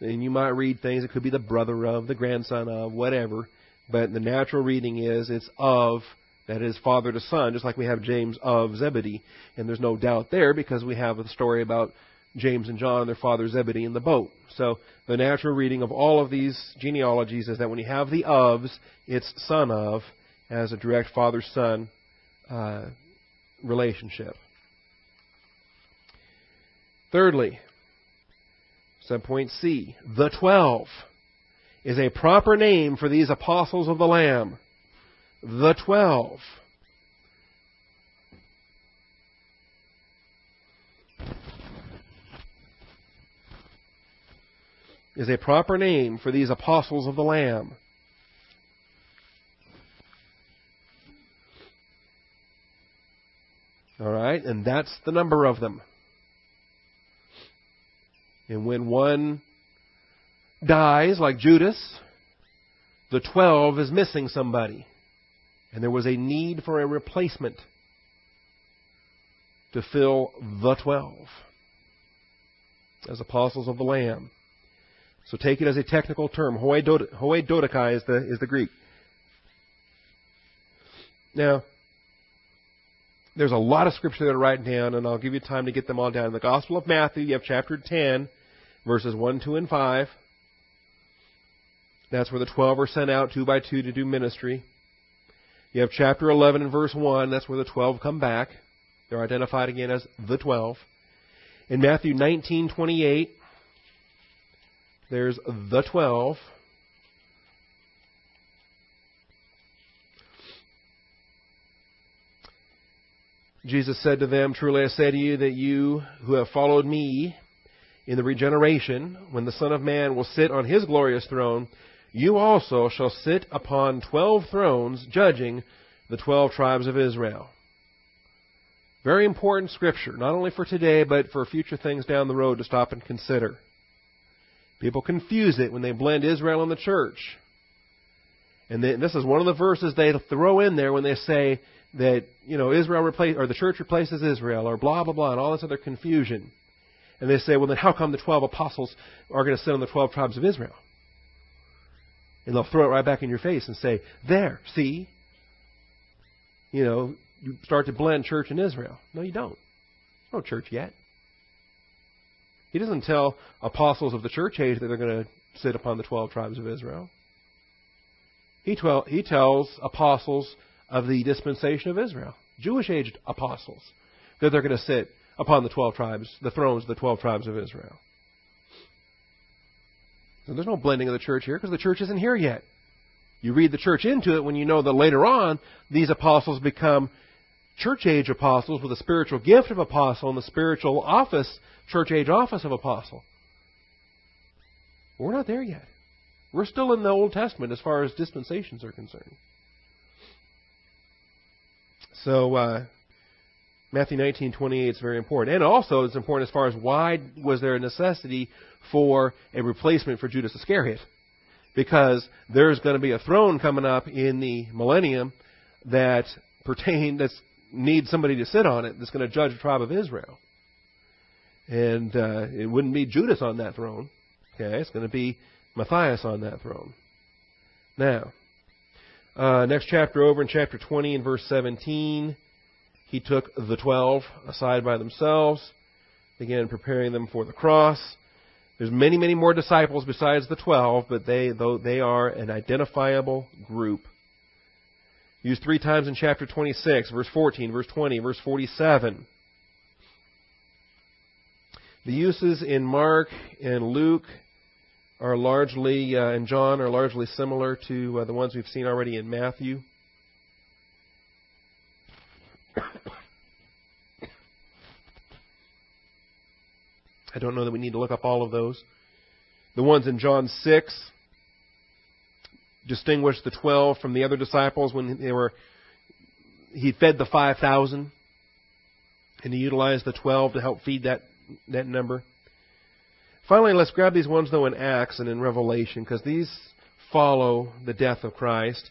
And you might read things, it could be the brother of, the grandson of, whatever. But the natural reading is it's of, that is father to son, just like we have James of Zebedee. And there's no doubt there because we have a story about James and John their father Zebedee in the boat. So the natural reading of all of these genealogies is that when you have the ofs, it's son of as a direct father son uh, relationship. Thirdly, subpoint C, the twelve is a proper name for these apostles of the Lamb. The twelve. Is a proper name for these apostles of the Lamb. All right, and that's the number of them. And when one dies, like Judas, the twelve is missing somebody. And there was a need for a replacement to fill the twelve as apostles of the Lamb. So take it as a technical term. Hoi dodeka is the, is the Greek. Now, there's a lot of scripture that are written down, and I'll give you time to get them all down. In the Gospel of Matthew, you have chapter 10, verses 1, 2, and 5. That's where the 12 are sent out two by two to do ministry. You have chapter 11 and verse 1. That's where the 12 come back. They're identified again as the 12. In Matthew 19:28, there's the 12. Jesus said to them, Truly I say to you that you who have followed me in the regeneration, when the Son of Man will sit on his glorious throne, you also shall sit upon twelve thrones, judging the twelve tribes of Israel. Very important scripture, not only for today, but for future things down the road to stop and consider. People confuse it when they blend Israel and the church. And this is one of the verses they throw in there when they say that you know Israel replace or the church replaces Israel or blah blah blah and all this other confusion. And they say, well then how come the twelve apostles are going to sit on the twelve tribes of Israel? And they'll throw it right back in your face and say, there, see? You know, you start to blend church and Israel. No, you don't. no church yet. He doesn't tell apostles of the church age that they're going to sit upon the twelve tribes of Israel. He, twel- he tells apostles of the dispensation of Israel, Jewish aged apostles, that they're going to sit upon the 12 tribes, the thrones of the 12 tribes of Israel. So there's no blending of the church here because the church isn't here yet. You read the church into it when you know that later on these apostles become church age apostles with the spiritual gift of apostle and the spiritual office, church age office of apostle. We're not there yet. We're still in the Old Testament as far as dispensations are concerned. So uh, Matthew 19:28 is very important, and also it's important as far as why was there a necessity for a replacement for Judas Iscariot? Because there's going to be a throne coming up in the millennium that pertain that needs somebody to sit on it that's going to judge the tribe of Israel, and uh, it wouldn't be Judas on that throne. Okay, it's going to be Matthias on that throne. Now, uh, next chapter over in chapter 20 and verse 17, he took the twelve aside by themselves, began preparing them for the cross. There's many, many more disciples besides the twelve, but they, though they are an identifiable group. Used three times in chapter 26, verse 14, verse 20, verse 47. The uses in Mark and Luke are largely, uh, and John are largely similar to uh, the ones we've seen already in Matthew. I don't know that we need to look up all of those. The ones in John 6, distinguished the twelve from the other disciples when they were he fed the five thousand, and he utilized the twelve to help feed that that number. Finally, let's grab these ones though in Acts and in Revelation because these follow the death of Christ,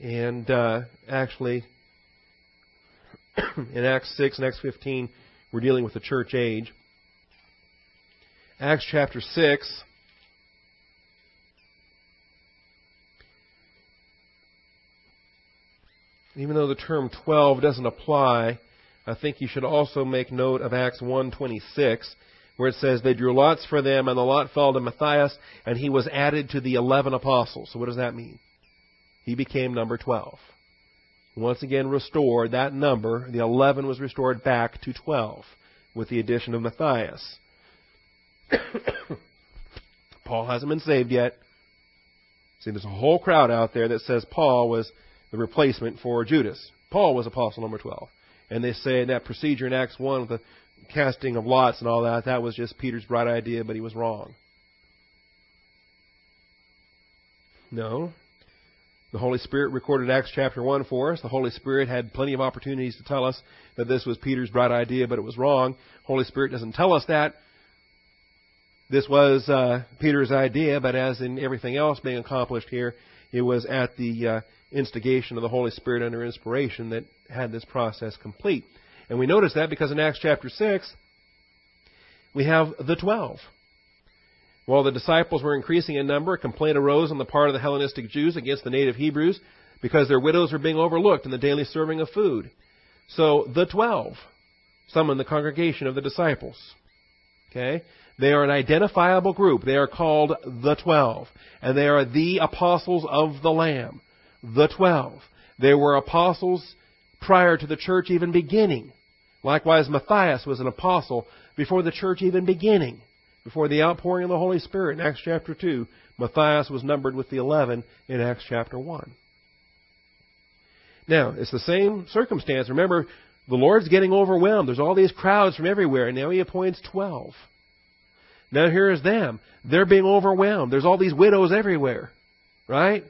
and uh, actually in Acts six and Acts fifteen we're dealing with the church age. Acts chapter 6. Even though the term 12 doesn't apply, I think you should also make note of Acts 1:26 where it says they drew lots for them and the lot fell to Matthias and he was added to the 11 apostles. So what does that mean? He became number 12. Once again restored that number, the 11 was restored back to 12 with the addition of Matthias. Paul hasn't been saved yet. See, there's a whole crowd out there that says Paul was the replacement for Judas. Paul was apostle number 12. And they say in that procedure in Acts 1 with the casting of lots and all that, that was just Peter's bright idea, but he was wrong. No. The Holy Spirit recorded Acts chapter 1 for us. The Holy Spirit had plenty of opportunities to tell us that this was Peter's bright idea, but it was wrong. Holy Spirit doesn't tell us that. This was uh, Peter's idea, but as in everything else being accomplished here, it was at the uh, instigation of the Holy Spirit under inspiration that had this process complete. And we notice that because in Acts chapter 6, we have the twelve. While the disciples were increasing in number, a complaint arose on the part of the Hellenistic Jews against the native Hebrews because their widows were being overlooked in the daily serving of food. So the twelve summoned the congregation of the disciples. Okay? They are an identifiable group. They are called the Twelve. And they are the apostles of the Lamb. The Twelve. They were apostles prior to the church even beginning. Likewise, Matthias was an apostle before the church even beginning. Before the outpouring of the Holy Spirit in Acts chapter 2, Matthias was numbered with the 11 in Acts chapter 1. Now, it's the same circumstance. Remember, the Lord's getting overwhelmed. There's all these crowds from everywhere, and now He appoints 12. Now here's them. They're being overwhelmed. There's all these widows everywhere. Right?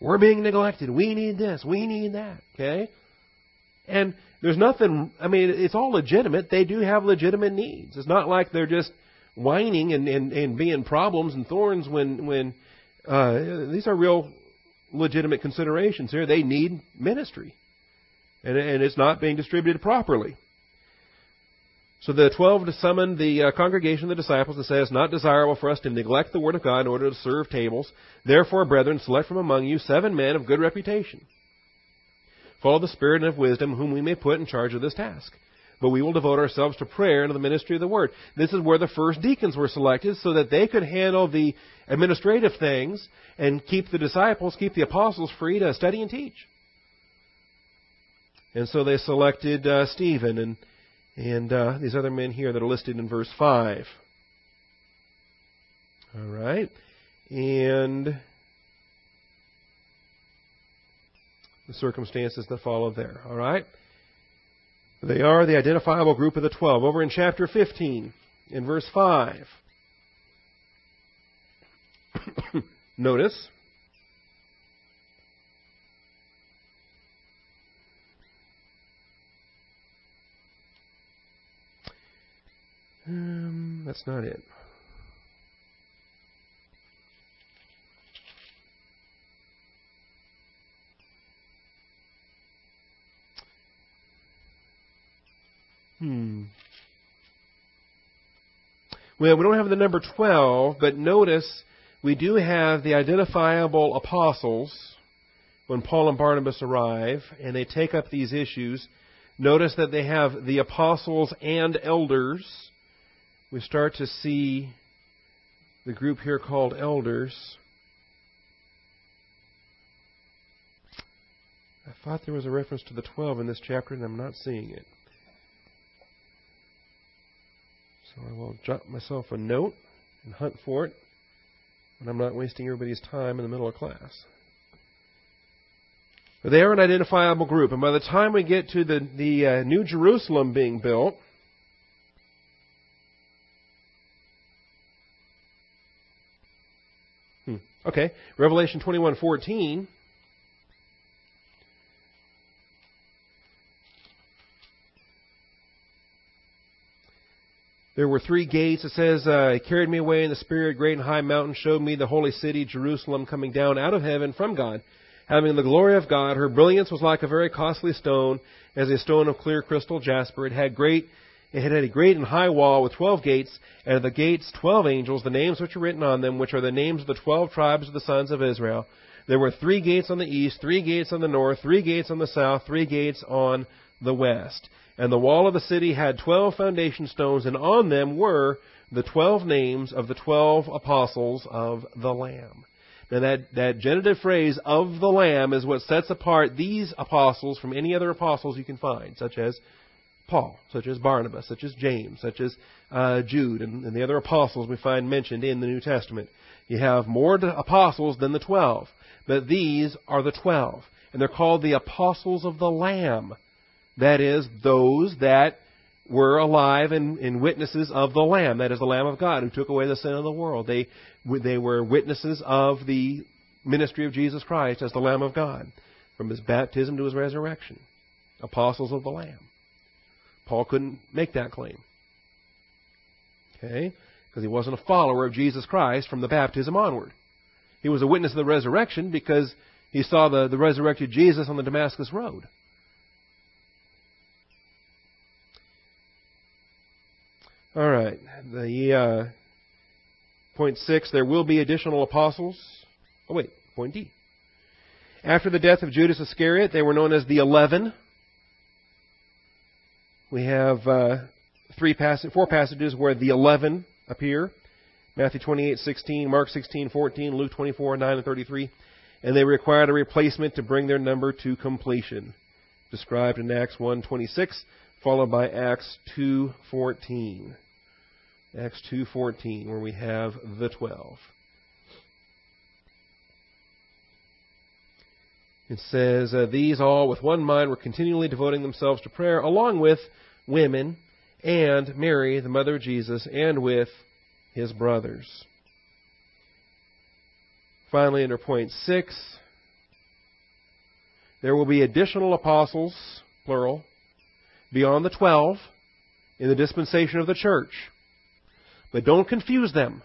We're being neglected. We need this. We need that. Okay? And there's nothing, I mean, it's all legitimate. They do have legitimate needs. It's not like they're just whining and, and, and being problems and thorns when, when, uh, these are real legitimate considerations here. They need ministry. And, and it's not being distributed properly. So the twelve summoned the uh, congregation of the disciples and said, It's not desirable for us to neglect the word of God in order to serve tables. Therefore, brethren, select from among you seven men of good reputation. Follow the spirit and of wisdom, whom we may put in charge of this task. But we will devote ourselves to prayer and to the ministry of the word. This is where the first deacons were selected so that they could handle the administrative things and keep the disciples, keep the apostles free to study and teach. And so they selected uh, Stephen and and uh, these other men here that are listed in verse 5. All right. And the circumstances that follow there. All right. They are the identifiable group of the twelve. Over in chapter 15, in verse 5. Notice Um, that's not it. Hmm. Well, we don't have the number 12, but notice we do have the identifiable apostles when Paul and Barnabas arrive, and they take up these issues. Notice that they have the apostles and elders we start to see the group here called elders. I thought there was a reference to the 12 in this chapter, and I'm not seeing it. So I will jot myself a note and hunt for it when I'm not wasting everybody's time in the middle of class. But they are an identifiable group, and by the time we get to the, the uh, New Jerusalem being built, Hmm. Okay. Revelation 21:14 There were three gates. It says, uh, He carried me away in the Spirit, great and high mountain, showed me the holy city, Jerusalem, coming down out of heaven from God, having the glory of God. Her brilliance was like a very costly stone, as a stone of clear crystal jasper. It had great, it had a great and high wall with twelve gates, and at the gates twelve angels, the names which are written on them, which are the names of the twelve tribes of the sons of Israel. There were three gates on the east, three gates on the north, three gates on the south, three gates on the west. And the wall of the city had twelve foundation stones, and on them were the twelve names of the twelve apostles of the Lamb. Now that, that genitive phrase, of the Lamb, is what sets apart these apostles from any other apostles you can find, such as Paul, such as Barnabas, such as James, such as uh, Jude, and, and the other apostles we find mentioned in the New Testament. You have more apostles than the twelve, but these are the twelve, and they're called the apostles of the Lamb. That is, those that were alive and, and, witnesses of the Lamb. That is the Lamb of God who took away the sin of the world. They, they were witnesses of the ministry of Jesus Christ as the Lamb of God from his baptism to his resurrection. Apostles of the Lamb. Paul couldn't make that claim. Okay? Because he wasn't a follower of Jesus Christ from the baptism onward. He was a witness of the resurrection because he saw the, the resurrected Jesus on the Damascus Road. All right. The uh, point six. There will be additional apostles. Oh wait. Point D. After the death of Judas Iscariot, they were known as the Eleven. We have uh, three pass- four passages where the Eleven appear. Matthew 28:16, Mark 16:14, Luke 24:9 and 33, and they required a replacement to bring their number to completion, described in Acts 1:26, followed by Acts 2:14. Acts 2:14 where we have the 12. It says, uh, These all with one mind were continually devoting themselves to prayer, along with women and Mary, the mother of Jesus, and with his brothers. Finally, under point six, there will be additional apostles, plural, beyond the twelve in the dispensation of the church. But don't confuse them.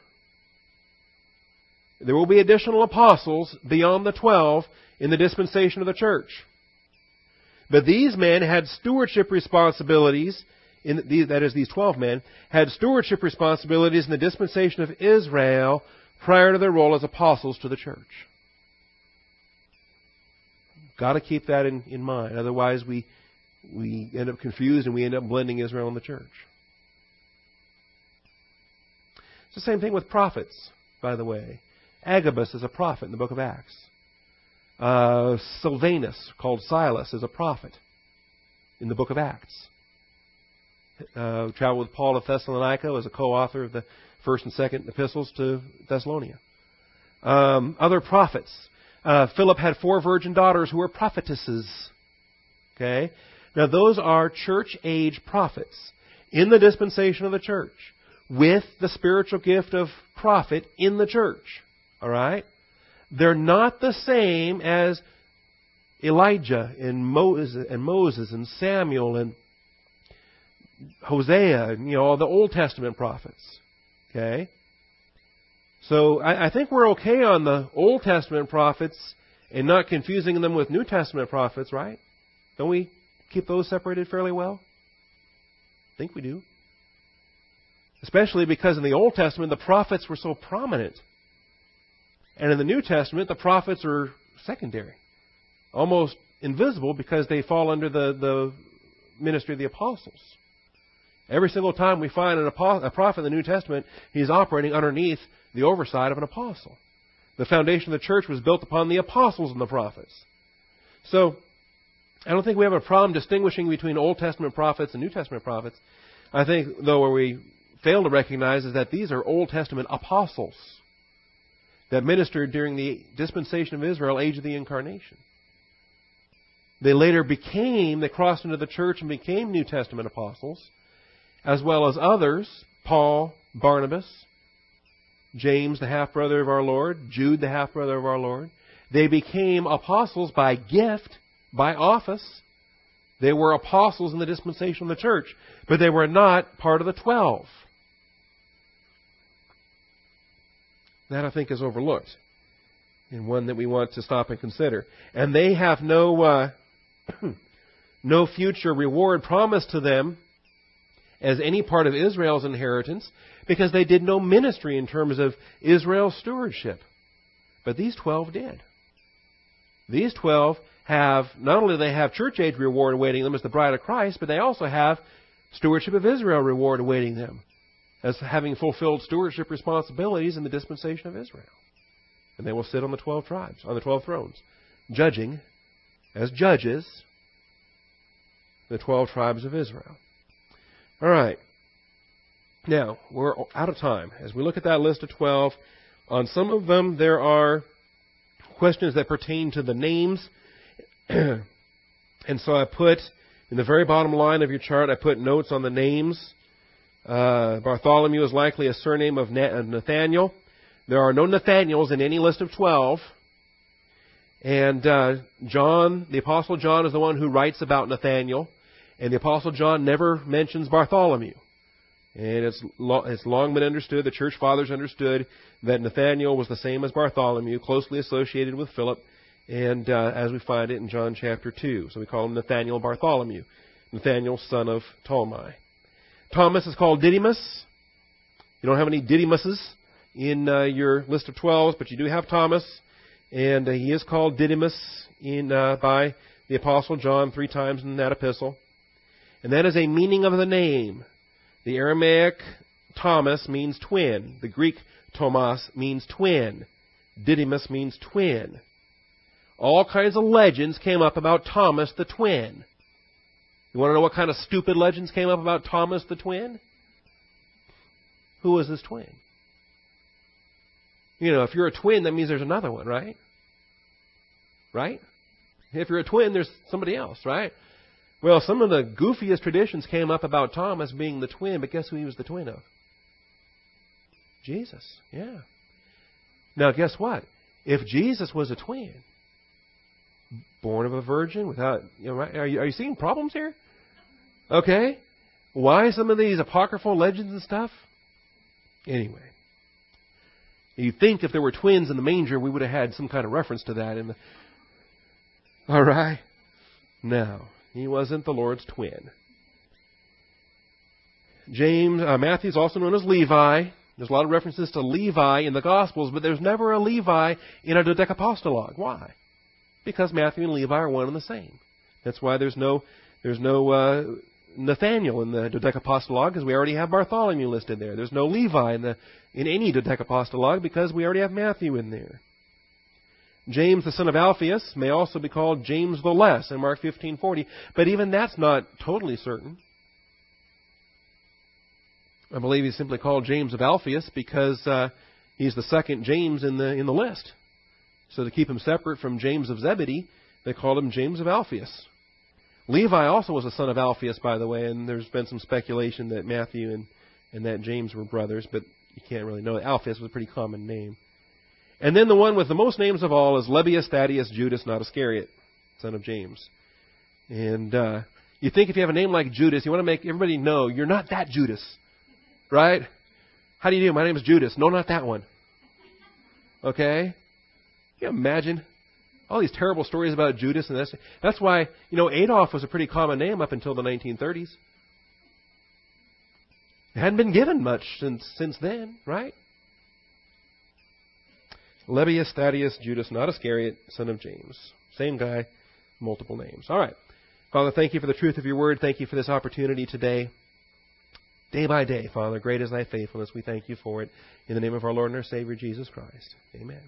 There will be additional apostles beyond the twelve in the dispensation of the church. But these men had stewardship responsibilities, the, that is, these twelve men, had stewardship responsibilities in the dispensation of Israel prior to their role as apostles to the church. Got to keep that in, in mind. Otherwise, we, we end up confused and we end up blending Israel and the church. The same thing with prophets, by the way. Agabus is a prophet in the book of Acts. Uh, Silvanus, called Silas, is a prophet in the book of Acts. Uh, traveled with Paul to Thessalonica as a co-author of the first and second epistles to Thessalonica. Um, other prophets. Uh, Philip had four virgin daughters who were prophetesses. Okay? Now those are church age prophets in the dispensation of the church with the spiritual gift of prophet in the church. All right? They're not the same as Elijah and Moses and Moses and Samuel and Hosea, you know, all the Old Testament prophets. Okay? So I, I think we're okay on the Old Testament prophets and not confusing them with New Testament prophets, right? Don't we keep those separated fairly well? I think we do. Especially because in the Old Testament, the prophets were so prominent. And in the New Testament, the prophets are secondary, almost invisible because they fall under the, the ministry of the apostles. Every single time we find a prophet in the New Testament, he's operating underneath the oversight of an apostle. The foundation of the church was built upon the apostles and the prophets. So, I don't think we have a problem distinguishing between Old Testament prophets and New Testament prophets. I think, though, where we fail to recognize is that these are Old Testament apostles that ministered during the dispensation of Israel, age of the incarnation. They later became, they crossed into the church and became New Testament apostles, as well as others, Paul, Barnabas, James, the half brother of our Lord, Jude, the half brother of our Lord. They became apostles by gift, by office. They were apostles in the dispensation of the church, but they were not part of the twelve. That I think is overlooked, and one that we want to stop and consider. And they have no uh, no future reward promised to them as any part of Israel's inheritance because they did no ministry in terms of Israel's stewardship. But these 12 did. These 12 have, not only they have church age reward awaiting them as the bride of Christ, but they also have stewardship of Israel reward awaiting them as having fulfilled stewardship responsibilities in the dispensation of Israel. And they will sit on the 12 tribes, on the 12 thrones, judging as judges the 12 tribes of Israel. All right. Now, we're out of time. As we look at that list of 12, on some of them there are questions that pertain to the names. and so I put, in the very bottom line of your chart, I put notes on the names. Uh, Bartholomew is likely a surname of Nathaniel. There are no Nathaniels in any list of 12. And uh, John, the Apostle John, is the one who writes about Nathaniel. And the Apostle John never mentions Bartholomew. And it's, lo- it's long been understood, the church fathers understood, that Nathaniel was the same as Bartholomew, closely associated with Philip, and uh, as we find it in John chapter 2. So we call him Nathaniel Bartholomew, Nathaniel, son of Ptolemy. Thomas is called Didymus. You don't have any Didymuses in uh, your list of 12s, but you do have Thomas, and uh, he is called Didymus in, uh, by the Apostle John three times in that epistle. And that is a meaning of the name. The Aramaic Thomas means twin. The Greek Thomas means twin. Didymus means twin. All kinds of legends came up about Thomas the twin. You want to know what kind of stupid legends came up about Thomas the twin? Who was his twin? You know, if you're a twin, that means there's another one, right? Right? If you're a twin, there's somebody else, right? Well, some of the goofiest traditions came up about Thomas being the twin, but guess who he was the twin of? Jesus. Yeah. Now, guess what? If Jesus was a twin, born of a virgin, without, you know, are you, are you seeing problems here? Okay. Why some of these apocryphal legends and stuff? Anyway. You'd think if there were twins in the manger, we would have had some kind of reference to that in the. All right. No. He wasn't the Lord's twin. James, uh, Matthew is also known as Levi. There's a lot of references to Levi in the Gospels, but there's never a Levi in a dodecapostologue. Why? Because Matthew and Levi are one and the same. That's why there's no there's no uh, Nathaniel in the dodecapostologue because we already have Bartholomew listed there. There's no Levi in the in any dodecapostologue because we already have Matthew in there. James, the son of Alphaeus, may also be called James the Less in Mark 15:40, but even that's not totally certain. I believe he's simply called James of Alphaeus because uh, he's the second James in the in the list. So to keep him separate from James of Zebedee, they called him James of Alphaeus. Levi also was a son of Alphaeus, by the way, and there's been some speculation that Matthew and, and that James were brothers, but you can't really know. Alphaeus was a pretty common name. And then the one with the most names of all is Lebbaeus Thaddeus Judas, not Iscariot, son of James. And uh, you think if you have a name like Judas, you want to make everybody know you're not that Judas, right? How do you do? My name is Judas. No, not that one. Okay? Can you imagine all these terrible stories about Judas and this? That's why you know Adolf was a pretty common name up until the 1930s. It hadn't been given much since since then, right? Lebbaeus, Thaddeus, Judas, not Iscariot, son of James. Same guy, multiple names. All right. Father, thank you for the truth of your word. Thank you for this opportunity today. Day by day, Father, great is thy faithfulness. We thank you for it. In the name of our Lord and our Savior, Jesus Christ. Amen.